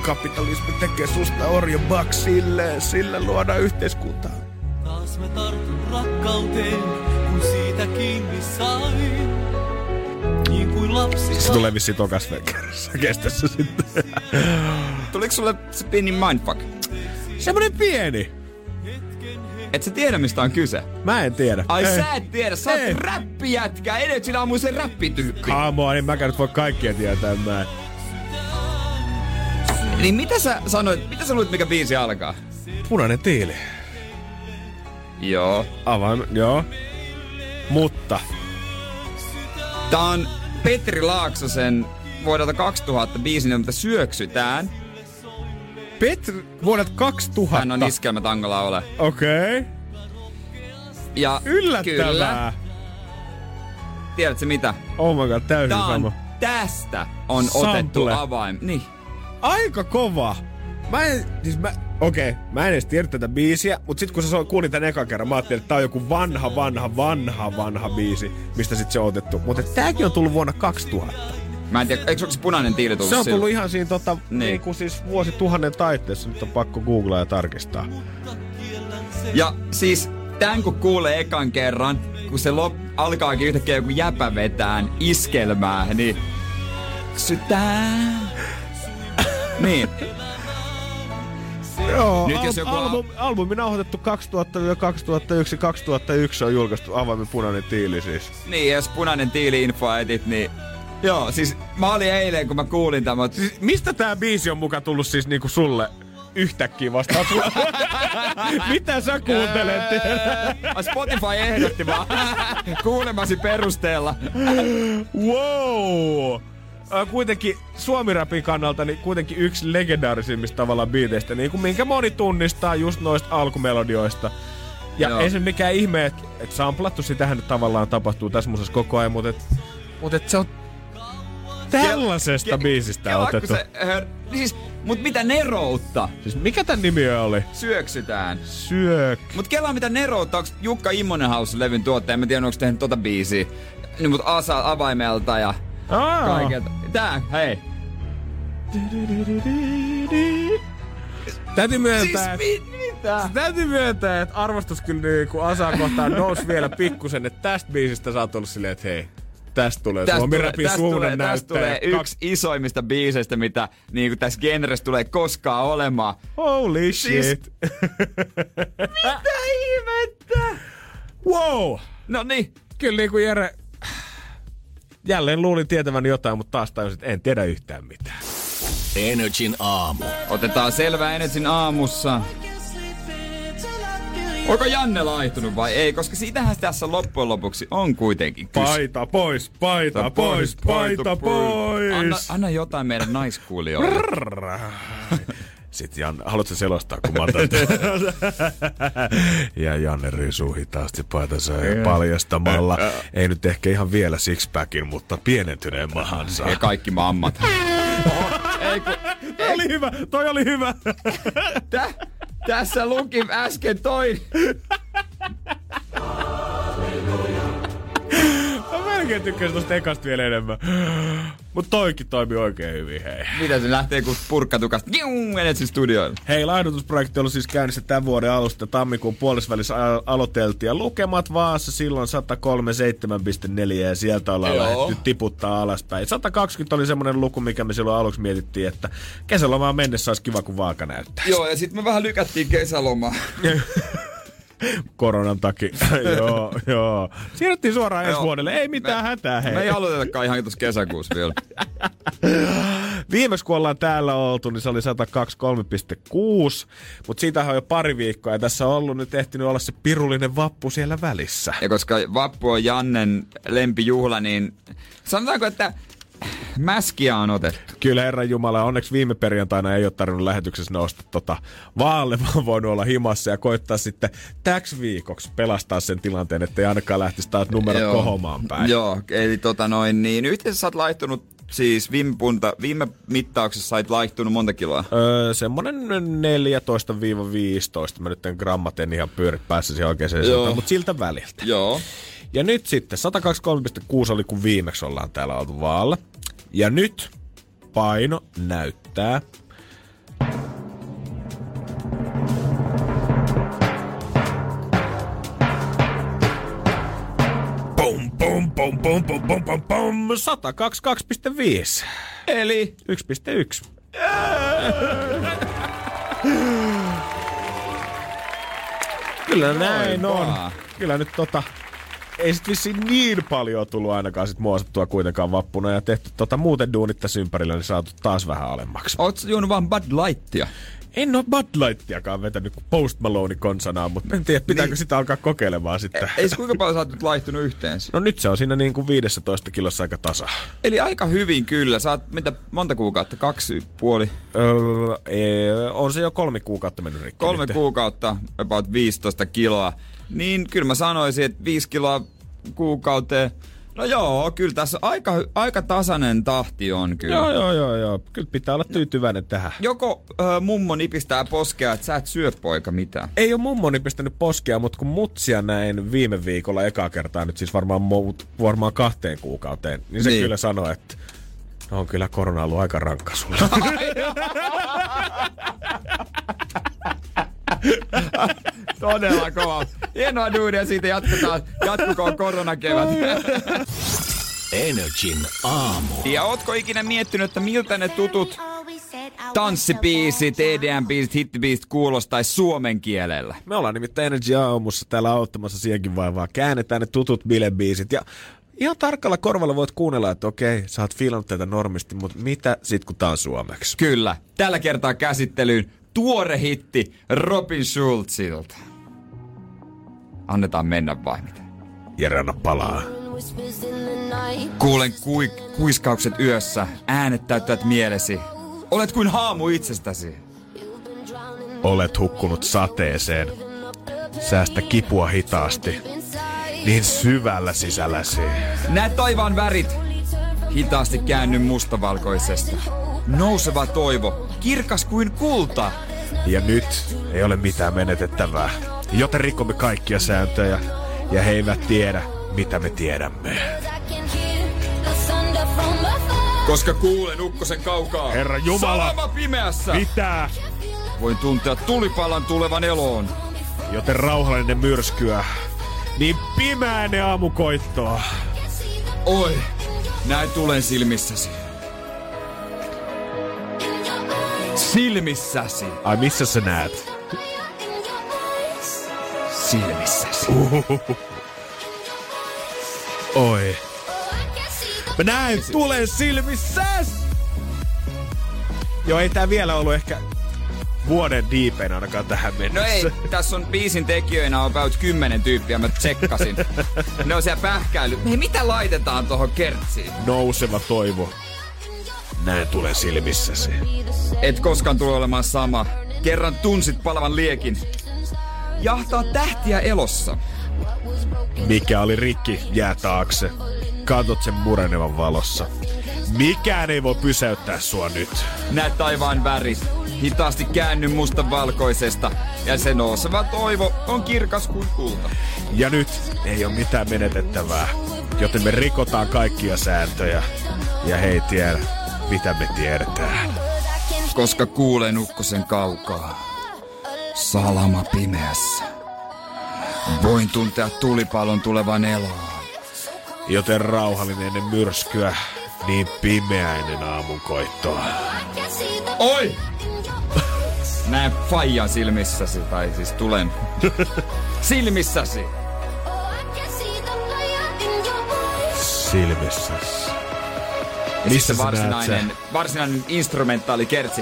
S3: Kapitalismi tekee susta orjabaks sille, sillä luodaan yhteiskuntaa.
S8: Taas mä tartun rakkauteen, kun siitä kiinni sain. Niin kuin lapsi
S3: Se tulee vissiin tokas kerrassa kestossa sitten.
S2: Tuliko sulle spinning mindfuck?
S3: Semmonen pieni.
S2: Et sä tiedä mistä on kyse?
S3: Mä en tiedä.
S2: Ai
S3: Ei.
S2: sä et tiedä, sä oot räppijätkä, edet sinä aamuisen räppityyppi.
S3: Come on, niin mäkään nyt voi kaikkia tietää mä.
S2: Niin mitä sä sanoit, mitä sä luulit mikä biisi alkaa?
S3: Punainen tiili.
S2: Joo.
S3: Avain, joo. Mutta
S2: Tää on Petri Laaksosen vuodelta 2000 biisi nimeltä Syöksytään.
S3: Petri vuodet 2000.
S2: Hän on iskelmätangolla ole.
S3: Okei. Okay.
S2: Ja
S3: Yllättävää.
S2: Kyllä, tiedätkö mitä?
S3: Oh my god, täysin
S2: Tää
S3: sama.
S2: on, tästä on
S3: Sample.
S2: otettu avain. Niin.
S3: Aika kova. Mä en, siis mä, okei, okay, mä en edes tiedä tätä biisiä, mutta sit kun sä kuulin tän ekan kerran, mä ajattelin, että tää on joku vanha, vanha, vanha, vanha biisi, mistä sit se on otettu. Mutta tääkin on tullut vuonna 2000.
S2: Mä en tiedä, eikö se punainen tiili tullut
S3: Se on tullut ihan siinä tota,
S2: Niin.
S3: niin. kuin siis vuosituhannen taitteessa. Nyt on pakko googlaa ja tarkistaa.
S2: Ja siis tän kun kuulee ekan kerran, kun se lop, alkaakin yhtäkkiä joku jäpä vetään iskelmää, niin sytään. niin.
S3: Joo,
S2: Nyt jos joku-
S3: album, albumi nauhoitettu 2000-2001 2001 on julkaistu avaimen punainen tiili siis.
S2: Niin, jos punainen tiili info etit, niin... Joo, siis mä olin eilen, kun mä kuulin tämän,
S3: Siis mistä tää biisi on muka tullut siis niinku sulle yhtäkkiä vastaan? Mitä sä kuuntelet?
S2: Spotify ehdotti vaan kuulemasi perusteella.
S3: wow! Kuitenkin Suomi-rapin kannalta niin kuitenkin yksi legendaarisimmista tavallaan biiteistä, niin kuin minkä moni tunnistaa just noista alkumelodioista. Ja
S2: Joo.
S3: Joo. ei se mikään ihme, että et samplattu, sitähän nyt tavallaan tapahtuu tässä musassa koko ajan, mutta et, mut et se on tällaisesta biisistä
S2: Kela, kun
S3: otettu.
S2: se hör, Siis, mut mitä neroutta?
S3: Siis mikä tän nimi oli?
S2: Syöksytään.
S3: Syök.
S2: Mut kelaa mitä neroutta, onks Jukka Immonenhaus-levyn tuottaja, mä tiedän onks tehnyt tota biisiä. Niin mut Asa avaimelta ja
S3: Aa.
S2: kaikelta. Tää, hei.
S3: Täytyy myöntää,
S2: Siis mi- mitä?
S3: Täytyy myöntää, että arvostus kyllä niin, kun Asaa kohtaan nousi vielä pikkusen, että tästä biisistä sä oot ollut silleen, että hei, tästä tulee
S2: Tästä
S3: Suomi
S2: tulee,
S3: Rapin
S2: tästä tulee, tästä tulee yksi isoimmista biiseistä, mitä niin tässä genressä tulee koskaan olemaan.
S3: Holy
S2: Siis-
S3: shit.
S2: Mitä ihmettä?
S3: wow!
S2: No niin,
S3: Kyllä niin kuin Jere, jälleen luulin tietävän jotain, mutta taas tajusin, että en tiedä yhtään mitään.
S1: Energin aamu.
S2: otetaan selvä Energyn aamussa. Onko Janne laihtunut vai ei? Koska siitähän tässä loppujen lopuksi on kuitenkin kyse.
S3: Paita pois, paita pois, paita pois.
S2: Anna, anna jotain meidän naiskuulijoille.
S3: Sitten Janne, haluatko selostaa, kun mä otan Ja Janne riisuu hitaasti paitansa paljastamalla. Ei nyt ehkä ihan vielä sixpackin, mutta pienentyneen mahansa.
S2: Ja kaikki mammat. Oho, ei kun,
S3: Toi oli hyvä, toi oli hyvä.
S2: tä, tässä luki äsken toi.
S3: Melkein tykkäsin tosta ekasta vielä enemmän. Mut toikin toimi oikein hyvin, hei.
S2: Mitä se lähtee kun purkkatukasta? Jiu, Energyn studioille.
S3: Hei, laihdutusprojekti on siis käynnissä tämän vuoden alusta. Tammikuun puolisvälissä aloiteltiin. Ja lukemat Vaassa silloin 137,4 ja sieltä ollaan
S2: Joo.
S3: lähdetty tiputtaa alaspäin. 120 oli semmonen luku, mikä me silloin aluksi mietittiin, että kesälomaan mennessä olisi kiva, kun vaaka näyttää.
S2: Joo, ja sitten me vähän lykättiin kesälomaa.
S3: Koronan takia. joo, joo. Siirryttiin suoraan ensi vuodelle. Ei mitään
S2: Me-
S3: hätää, hei.
S2: Me ei aloitetakaan ihan tuossa kesäkuussa vielä.
S3: Viimeksi kun ollaan täällä oltu, niin se oli 123,6, mutta siitähän on jo pari viikkoa ja tässä on ollut nyt ehtinyt olla se pirullinen vappu siellä välissä.
S2: Ja koska vappu on Jannen lempijuhla, niin sanotaanko, että mäskiä on otettu.
S3: Kyllä Herran Jumala, onneksi viime perjantaina ei ole tarvinnut lähetyksessä nousta tota vaalle, vaan voinut olla himassa ja koittaa sitten täksi viikoksi pelastaa sen tilanteen, ettei ainakaan lähtisi taas numero kohomaan päin.
S2: Joo, eli tota noin, niin yhteensä sä oot laihtunut siis viime, punta, viime mittauksessa sait laihtunut monta kiloa.
S3: Öö, semmonen 14-15. Mä nyt en grammat en ihan pyörit päässä siihen oikeaan
S2: Joo.
S3: suuntaan, mutta siltä väliltä.
S2: Joo.
S3: Ja nyt sitten 123,6 oli kun viimeksi ollaan täällä oltu vaalla. Ja nyt paino näyttää Pum, pum, pum, pum, pum, pum, pum, pum, 122,5.
S2: Eli
S3: 1,1. Kyllä näin on. Kyllä nyt tota, ei sit vissiin niin paljon tullut ainakaan sit muosattua kuitenkaan vappuna ja tehty tota muuten duunit tässä ympärillä, niin saatu taas vähän alemmaksi.
S2: oot sä juonut vaan Bud Lightia?
S3: En oo Bud Lightiakaan vetänyt kuin Post Malone konsanaa, mutta en tiedä pitääkö
S2: Niin.
S3: sitä alkaa kokeilemaan sitten.
S2: Ei se kuinka paljon sä oot nyt laihtunut yhteensä?
S3: No nyt se on siinä niin kuin 15 kilossa aika tasa.
S2: Eli aika hyvin kyllä. Sä oot mitä, monta kuukautta? Kaksi puoli?
S3: Öö, ee, on se jo kolme kuukautta mennyt rikki.
S2: Kolme
S3: nyt.
S2: kuukautta, about 15 kiloa. Niin kyllä mä sanoisin, että 5 kiloa kuukauteen. No joo, kyllä tässä aika, aika tasainen tahti on kyllä.
S3: Joo, joo, joo, joo. Kyllä pitää olla tyytyväinen tähän.
S2: Joko ö, mummo nipistää poskea, että sä et syö poika mitään.
S3: Ei ole mummoni pistänyt poskea, mutta kun mutsia näin viime viikolla ekaa kertaa, nyt siis varmaan, muut, varmaan kahteen kuukauteen, niin se
S2: Niin.
S3: niin. kyllä sanoi, että no on kyllä korona ollut aika rankka sulla.
S2: Todella kova. Hienoa duunia, siitä jatketaan. Jatkukoon koronakevät.
S1: Energin aamu.
S2: ja ootko ikinä miettinyt, että miltä ne tutut tanssibiisit, EDM-biisit, hittibiisit kuulostaisi suomen kielellä?
S3: Me ollaan nimittäin Energy Aamussa täällä auttamassa siihenkin vaivaa. Käännetään ne tutut bilebiisit ja ihan tarkalla korvalla voit kuunnella, että okei, sä oot fiilannut tätä normisti, mutta mitä sit kun tää on suomeksi?
S2: Kyllä. Tällä kertaa käsittelyyn tuore hitti Robin Schulzilta. Annetaan mennä vai mitä?
S3: Anna palaa.
S2: Kuulen kui, kuiskaukset yössä, äänet täyttävät mielesi. Olet kuin haamu itsestäsi.
S3: Olet hukkunut sateeseen. Säästä kipua hitaasti. Niin syvällä sisälläsi.
S2: Näet taivaan värit. Hitaasti käänny mustavalkoisesta. Nouseva toivo, kirkas kuin kulta.
S3: Ja nyt ei ole mitään menetettävää. Joten rikomme kaikkia sääntöjä. Ja he eivät tiedä, mitä me tiedämme.
S2: Koska kuulen ukkosen kaukaa.
S3: Herra Jumala.
S2: Salama pimeässä.
S3: Mitä?
S2: Voin tuntea tulipalan tulevan eloon.
S3: Joten rauhallinen myrskyä. Niin pimeää ne aamukoittoa.
S2: Oi, näin tulen silmissäsi. Silmissäsi.
S3: Ai missä sä näet?
S2: Silmissäsi.
S3: Oi. Mä näen tulen silmissäs! Joo, ei tää vielä ollut ehkä vuoden diipein ainakaan tähän
S2: No
S3: mennessä.
S2: ei, tässä on biisin tekijöinä on about kymmenen tyyppiä, mä tsekkasin. ne on siellä pähkäily. Hei, mitä laitetaan tuohon kertsiin?
S3: Nouseva toivo. Näen tulen silmissäsi.
S2: Et koskaan tule olemaan sama. Kerran tunsit palavan liekin. Jahtaa tähtiä elossa.
S3: Mikä oli rikki, jää taakse. Katot sen murenevan valossa. Mikään ei voi pysäyttää sua nyt.
S2: Näet taivaan väri. Hitaasti käänny musta valkoisesta. Ja se nouseva toivo on kirkas kuin kulta.
S3: Ja nyt ei ole mitään menetettävää. Joten me rikotaan kaikkia sääntöjä. Ja he ei tiedä, mitä me tiedetään.
S2: Koska kuulen ukkosen kaukaa. Salama pimeässä. Voin tuntea tulipalon tulevan eloon.
S3: Joten rauhallinen ennen myrskyä, niin pimeä ennen aamunkoittoa.
S2: Oi! Näen faijan silmissäsi, tai siis tulen. silmissäsi!
S3: Silmissäs.
S2: Ja
S3: Missä
S2: varsinainen, varsinainen instrumentaali kertsi.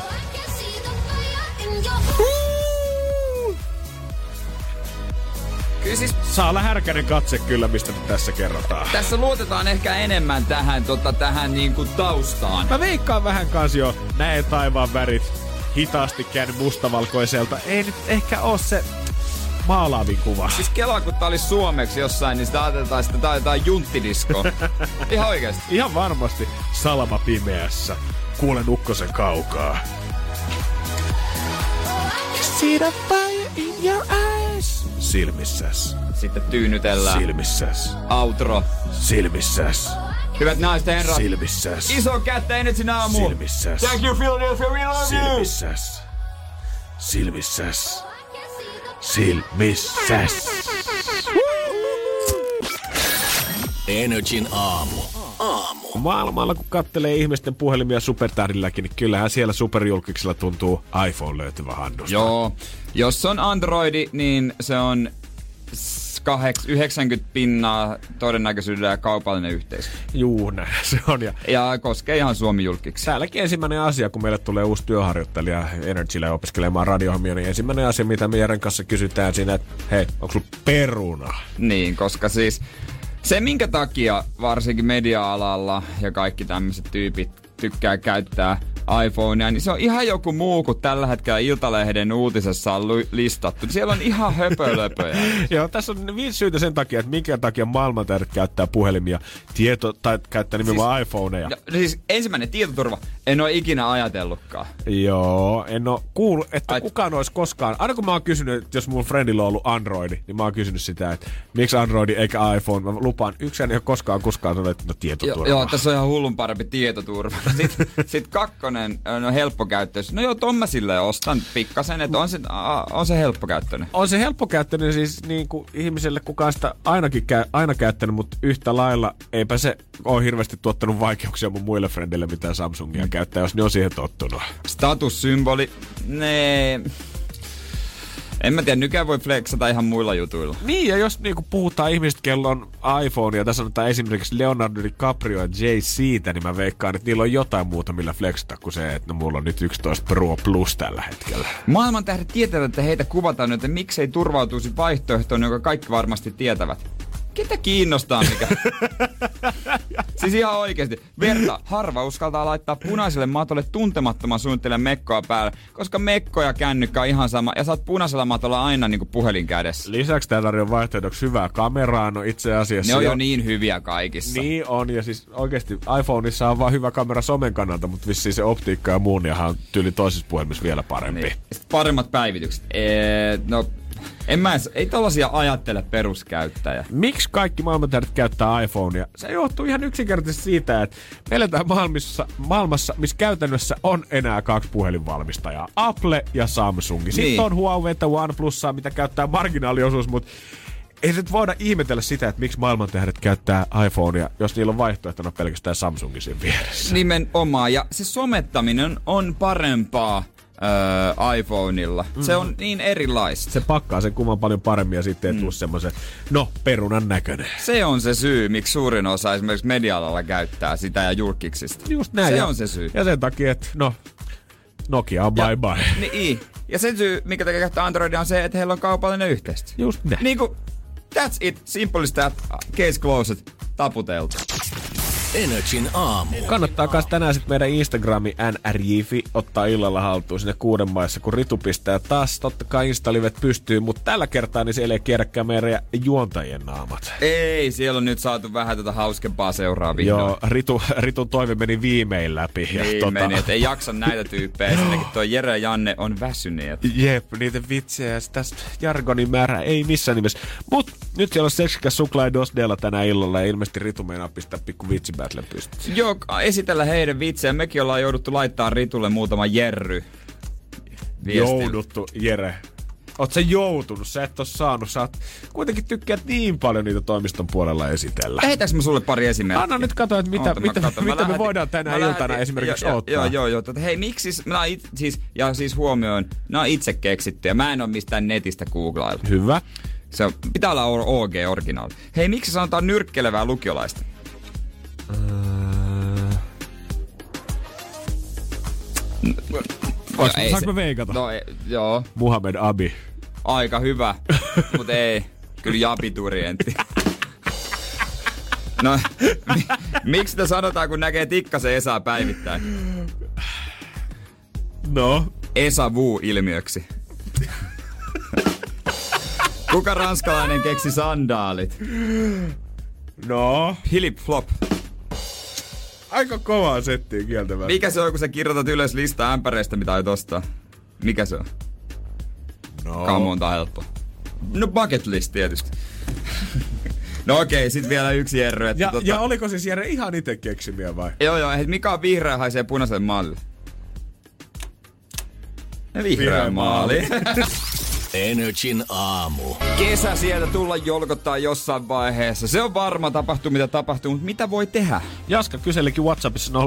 S2: Kyllä siis
S3: Saa olla härkänen katse kyllä, mistä nyt tässä kerrotaan.
S2: tässä luotetaan ehkä enemmän tähän, tota, tähän niinku taustaan.
S3: Mä veikkaan vähän kans jo, näe taivaan värit, hitaasti käänny mustavalkoiselta. Ei nyt ehkä oo se maalaavin kuva.
S2: Siis Kela, kun tää oli suomeksi jossain, niin sitä ajateltaan, että tää on jotain junttidisko. Ihan oikeesti.
S3: Ihan varmasti salama pimeässä. Kuulen ukkosen kaukaa. See the fire in your eyes. Silmissäs.
S2: Sitten tyynytellään.
S3: Silmissäs.
S2: Outro.
S3: Silmissäs.
S2: Hyvät naiset ja herrat.
S3: Silmissäs.
S2: Iso kättä Energyn aamu.
S3: Silmissäs.
S2: Thank you Philadelphia, we love you.
S3: Silmissäs. Silmissäs. Silmissäs.
S1: Energin aamu.
S3: Maailmalla kun kattelee ihmisten puhelimia supertähdilläkin, niin kyllähän siellä superjulkiksella tuntuu iPhone löytyvä handusta.
S2: Joo. Jos on Androidi, niin se on s- kaheks- 90 pinnaa todennäköisyydellä kaupallinen yhteisö.
S3: Juu, näin se on. Ja
S2: Ja koskee ihan Suomi julkiksi.
S3: täälläkin ensimmäinen asia, kun meille tulee uusi työharjoittelija Energylle opiskelemaan radiohommia, niin ensimmäinen asia, mitä me Jeren kanssa kysytään siinä, että hei, onko sulla peruna?
S2: Niin, koska siis se, minkä takia varsinkin media-alalla ja kaikki tämmöiset tyypit tykkää käyttää iPhonea, niin se on ihan joku muu kuin tällä hetkellä Iltalehden uutisessa on listattu. Siellä on ihan höpölöpöjä.
S3: Joo, tässä on viisi syytä sen takia, että minkä takia maailmantähdet käyttää puhelimia, tieto, tai käyttää nimenomaan siis, iPhoneja.
S2: No, siis ensimmäinen tietoturva. En ole ikinä ajatellutkaan.
S3: Joo, en oo kuullut, että
S2: Ai-
S3: kukaan olisi koskaan, aina kun mä oon kysynyt, että jos mun friendillä on ollut Androidi, niin mä oon kysynyt sitä, että miksi Androidi eikä iPhone, mä lupaan, yksi ei ole koskaan koskaan sanonut, että no tietoturva.
S2: joo, tässä on ihan hullun parempi tietoturva. Sitten sit kakkonen, no helppokäyttöisyys. No joo, ton mä silleen ostan pikkasen, että on se, a, on se helppokäyttöinen.
S3: on se helppokäyttöinen siis niin kuin ihmiselle, kuka sitä ainakin kä- aina käyttänyt, mutta yhtä lailla eipä se ole hirveästi tuottanut vaikeuksia mun muille frendille, mitä Samsungia käyttää, jos ne on siihen tottunut.
S2: Statussymboli, ne... En mä tiedä, nykyään voi flexata ihan muilla jutuilla.
S3: Niin, ja jos niinku puhutaan ihmisistä, kello on iPhone, ja tässä sanotaan esimerkiksi Leonardo DiCaprio ja Jay siitä, niin mä veikkaan, että niillä on jotain muuta, millä flexata kuin se, että no, mulla on nyt 11 Pro Plus tällä hetkellä.
S2: Maailman tähdet tietävät, että heitä kuvataan, joten miksei turvautuisi vaihtoehtoon, jonka kaikki varmasti tietävät. Ketä kiinnostaa mikä? siis ihan oikeesti. Verta, harva uskaltaa laittaa punaiselle matolle tuntemattoman suunnittelijan mekkoa päälle, koska mekko ja kännykkä on ihan sama, ja oot punaisella matolla aina niinku puhelin kädessä.
S3: Lisäksi tää tarjoaa vaihtoehdoksi hyvää kameraa, no itse asiassa...
S2: Ne on jo niin hyviä kaikissa.
S3: Niin on, ja siis oikeasti iPhoneissa on vaan hyvä kamera somen kannalta, mutta vissiin se optiikka ja muun, ja on tyyli toisessa puhelimessa vielä parempi.
S2: Niin. Sitten paremmat päivitykset. Ee, no, en mä edes, ei tollasia ajattele peruskäyttäjä.
S3: Miksi kaikki maailmantähdet käyttää iPhonea? Se johtuu ihan yksinkertaisesti siitä, että eletään maailmassa, maailmassa, missä käytännössä on enää kaksi puhelinvalmistajaa. Apple ja Samsung. Sitten
S2: Niin.
S3: on Huawei ja OnePlusaa, mitä käyttää marginaaliosuus, mutta ei nyt voida ihmetellä sitä, että miksi maailmantähdet käyttää iPhonea, jos niillä on vaihtoehtona pelkästään Samsungin siinä vieressä.
S2: Nimenomaan. Ja se somettaminen on parempaa öö, iPhoneilla. Mm. Se on niin erilaista.
S3: Se pakkaa sen kuvan paljon paremmin ja sitten ei
S2: Mm.
S3: tule semmoisen, no, perunan näköinen.
S2: Se on se syy, miksi suurin osa esimerkiksi media-alalla käyttää sitä ja julkiksista.
S3: Just näin.
S2: Se
S3: ja,
S2: on se syy.
S3: Ja sen takia, että no, Nokia on bye bye.
S2: Niin. Ja sen syy, mikä tekee käyttää Androidia, on se, että heillä on kaupallinen yhteistyö.
S3: Just näin.
S2: Niinku, that's it. Simple as that. Case closed. Taputeltu.
S1: Energin aamu.
S3: Kannattaa myös tänään sitten meidän Instagrami nrjifi ottaa illalla haltuun sinne kuuden maissa, kun Ritu pistää taas totta kai Instalivet pystyy, mutta tällä kertaa niin siellä ei kierräkään meidän juontajien naamat.
S2: Ei, siellä on nyt saatu vähän tätä hauskempaa seuraa vihdoin.
S3: Joo, Ritu, Ritun toive meni viimein läpi. Ja
S2: Niin meni, että ei jaksa näitä tyyppejä. Ensinnäkin tuo Jere ja Janne on väsyneet.
S3: Jep, niitä vitsejä ja tästä jargonin määrä ei missään nimessä. Mut nyt siellä on seksikäs suklaa Dosdella tänä illalla ja ilmeisesti Ritu meinaa pistää pikku vitsibattle pystyyn.
S2: Joo, esitellä heidän vitsejä. Mekin ollaan jouduttu laittaa Ritulle muutama jerry. viestillä.
S3: Jouduttu, Jere. Oot sä joutunut, sä et oo saanut, sä oot kuitenkin tykkäät niin paljon niitä toimiston puolella esitellä.
S2: Lähetäänkö mä sulle pari esimerkkiä?
S3: Anna nyt katsoa, että mitä,
S2: Oota, mä
S3: mitä,
S2: katon.
S3: Mitä me
S2: lähetin-
S3: voidaan tänä iltana
S2: lähetin-
S3: esimerkiksi
S2: joo,
S3: ottaa.
S2: Joo, joo, joo. Tota, hei, miksi, mä it, siis, ja siis huomioon, nämä on itse keksittyjä. Mä en oo mistään netistä googlailla.
S3: Hyvä.
S2: Se on, pitää olla OG originaali. Hei, miksi sanotaan nyrkkelevää lukiolaista? Ei
S3: saanko
S2: se-
S3: mä veikata?
S2: No, ei, joo,
S3: Muhammed Abi.
S2: aika hyvä, mutta ei. Kyllä japiturientti. No, mi- miksi sitä sanotaan, kun näkee Tikkasen Esaa päivittäin?
S3: No.
S2: Esa Vu-ilmiöksi. Kuka ranskalainen keksi sandaalit?
S3: No.
S2: Philip Flop.
S3: Aika kovaa settiä kieltämättä.
S2: Mikä se on, kun sä kirjoitat ylös listaa ämpäreistä, mitä aiot ostaa? Mikä se on?
S3: No.
S2: Come on, tää on helppo. No bucket list tietysti. no okei, sit vielä yksi Jerry. Että
S3: Ja,
S2: tota...
S3: ja oliko siis Jere ihan itse keksimiä vai?
S2: Joo joo, et mikä on vihreä haisee punaiselle maalille? Vihreä,
S3: Vihreä
S2: maali.
S1: Energin aamu.
S2: Kesä sieltä tulla jolkottaa jossain vaiheessa. Se on varma tapahtuu mitä tapahtuu, mutta mitä voi tehdä?
S3: Jaska kyselikin Whatsappissa 050501719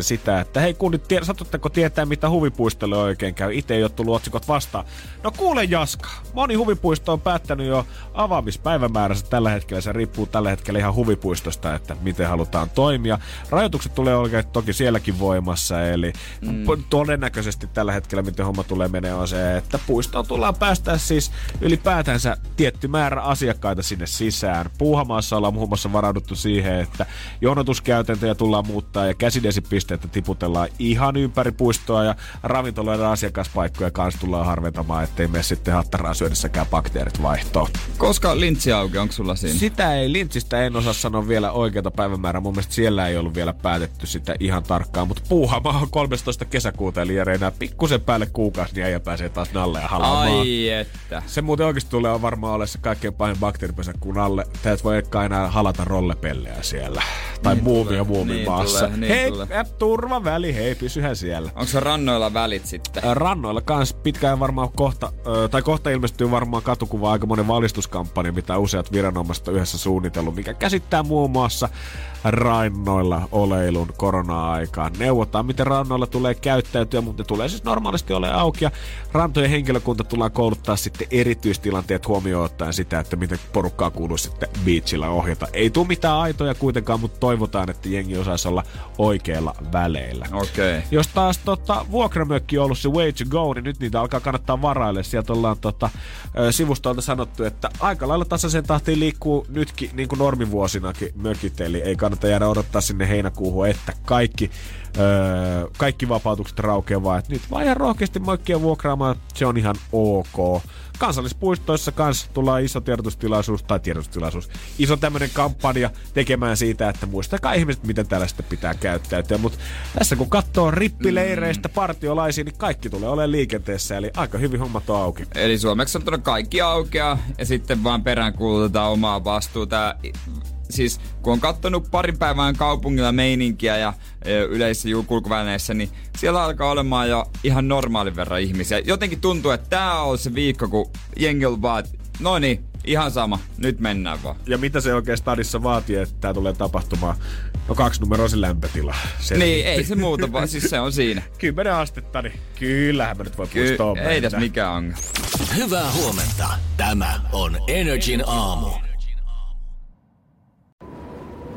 S3: sitä, että hei kunnit, tie, satutteko tietää, mitä huvipuistolle oikein käy? Itse ei ole tullut otsikot vastaan. No kuule Jaska, moni huvipuisto on päättänyt jo avaamispäivämääränsä tällä hetkellä. Se riippuu tällä hetkellä ihan huvipuistosta, että miten halutaan toimia. Rajoitukset tulee oikein toki sielläkin voimassa, eli mm. todennäköisesti tällä hetkellä, miten homma tulee menee, on se, että puistoon tullaan päästää siis ylipäätänsä tietty määrä asiakkaita sinne sisään. Puuhamaassa ollaan muun muassa varauduttu siihen, että jonotuskäytäntöjä tullaan muuttaa ja käsidesipisteitä tiputellaan ihan ympäri puistoa ja ravintoloiden asiakaspaikkoja kanssa tullaan harventamaan, ettei mene sitten hattaraa syödessäkään bakteerit vaihtoon.
S2: Koska lintsi auki, onko sulla siinä?
S3: Sitä ei Lintsistä en osaa sanoa vielä oikeata päivämäärää. Mun mielestä siellä ei ollut vielä päätetty sitä ihan tarkkaan, mutta puuhamaa on 13. kesäkuuta, eli enää pikkusen päälle kuukausi, niin äijä pääsee taas nalle ja halaamaan.
S2: Ai että.
S3: Se muuten oikeasti tulee varmaan ole se kaikkein pahin bakteeripesä, kun alle Tää et voi enää halata rollepellejä siellä. Tai niin muumia muumin
S2: niin
S3: maassa.
S2: tulee, niin
S3: hei,
S2: tulee.
S3: ä, turvaväli, hei, pysyhän siellä.
S2: Onko se rannoilla välit sitten?
S3: Ä, Rannoilla kans pitkään varmaan kohta, ö, tai kohta ilmestyy varmaan katukuva aika monen valistuskampanja, mitä useat viranomaiset yhdessä suunnitellut, mikä käsittää muun muassa rannoilla oleilun korona-aikaan. Neuvotaan, miten rannoilla tulee käyttäytyä, mutta ne tulee siis normaalisti ole auki auki ja rantojen henkilökunta tullaan kouluttaa sitten erityistilanteet huomioon ottaen sitä, että miten porukkaa kuuluu sitten beachillä ohjata. Ei tule mitään aitoja kuitenkaan, mutta toivotaan, että jengi osaisi olla oikeilla väleillä.
S2: Okei. Okay.
S3: Jos taas tota, vuokramökki on ollut se way to go, niin nyt niitä alkaa kannattaa varaille. Sieltä ollaan tota, sivustolta sanottu, että aika lailla tasaisen tahtiin liikkuu nytkin niin kuin normivuosinakin mökit, eli ei kannata jäädä odottaa sinne heinäkuuhun, että kaikki öö, kaikki vapautukset raukeaa, että nyt vaan ihan rohkeasti moikkia vuokraamaan, se on ihan ok. Kansallispuistoissa kanssa tullaan iso tiedotustilaisuus, tai tiedotustilaisuus, iso tämmöinen kampanja tekemään siitä, että muistakaa ihmiset, miten tällaista pitää käyttäytyä. Mutta tässä kun katsoo rippileireistä partiolaisia, niin kaikki tulee olemaan liikenteessä, eli aika hyvin hommat on auki.
S2: Eli suomeksi on kaikki aukeaa ja sitten vaan peräänkuulutetaan omaa vastuuta. Siis kun on kattonut parin päivän kaupungilla meininkiä ja e, yleisissä kulkuvälineissä, niin siellä alkaa olemaan jo ihan normaalin verran ihmisiä. Jotenkin tuntuu, että tää on se viikko, kun jengi on vaan, no niin, ihan sama, nyt mennään vaan.
S3: Ja mitä se oikein stadissa vaatii, että tämä tulee tapahtumaan? No kaksi numeroisen lämpötila.
S2: Se niin, ei se muuta, vaan siis se on siinä.
S3: Kymmenen astetta, niin kyllähän mä nyt voi
S2: Ky-
S3: puistoon
S2: ei tässä mikään ongelma.
S1: Hyvää huomenta. Tämä on Energin aamu.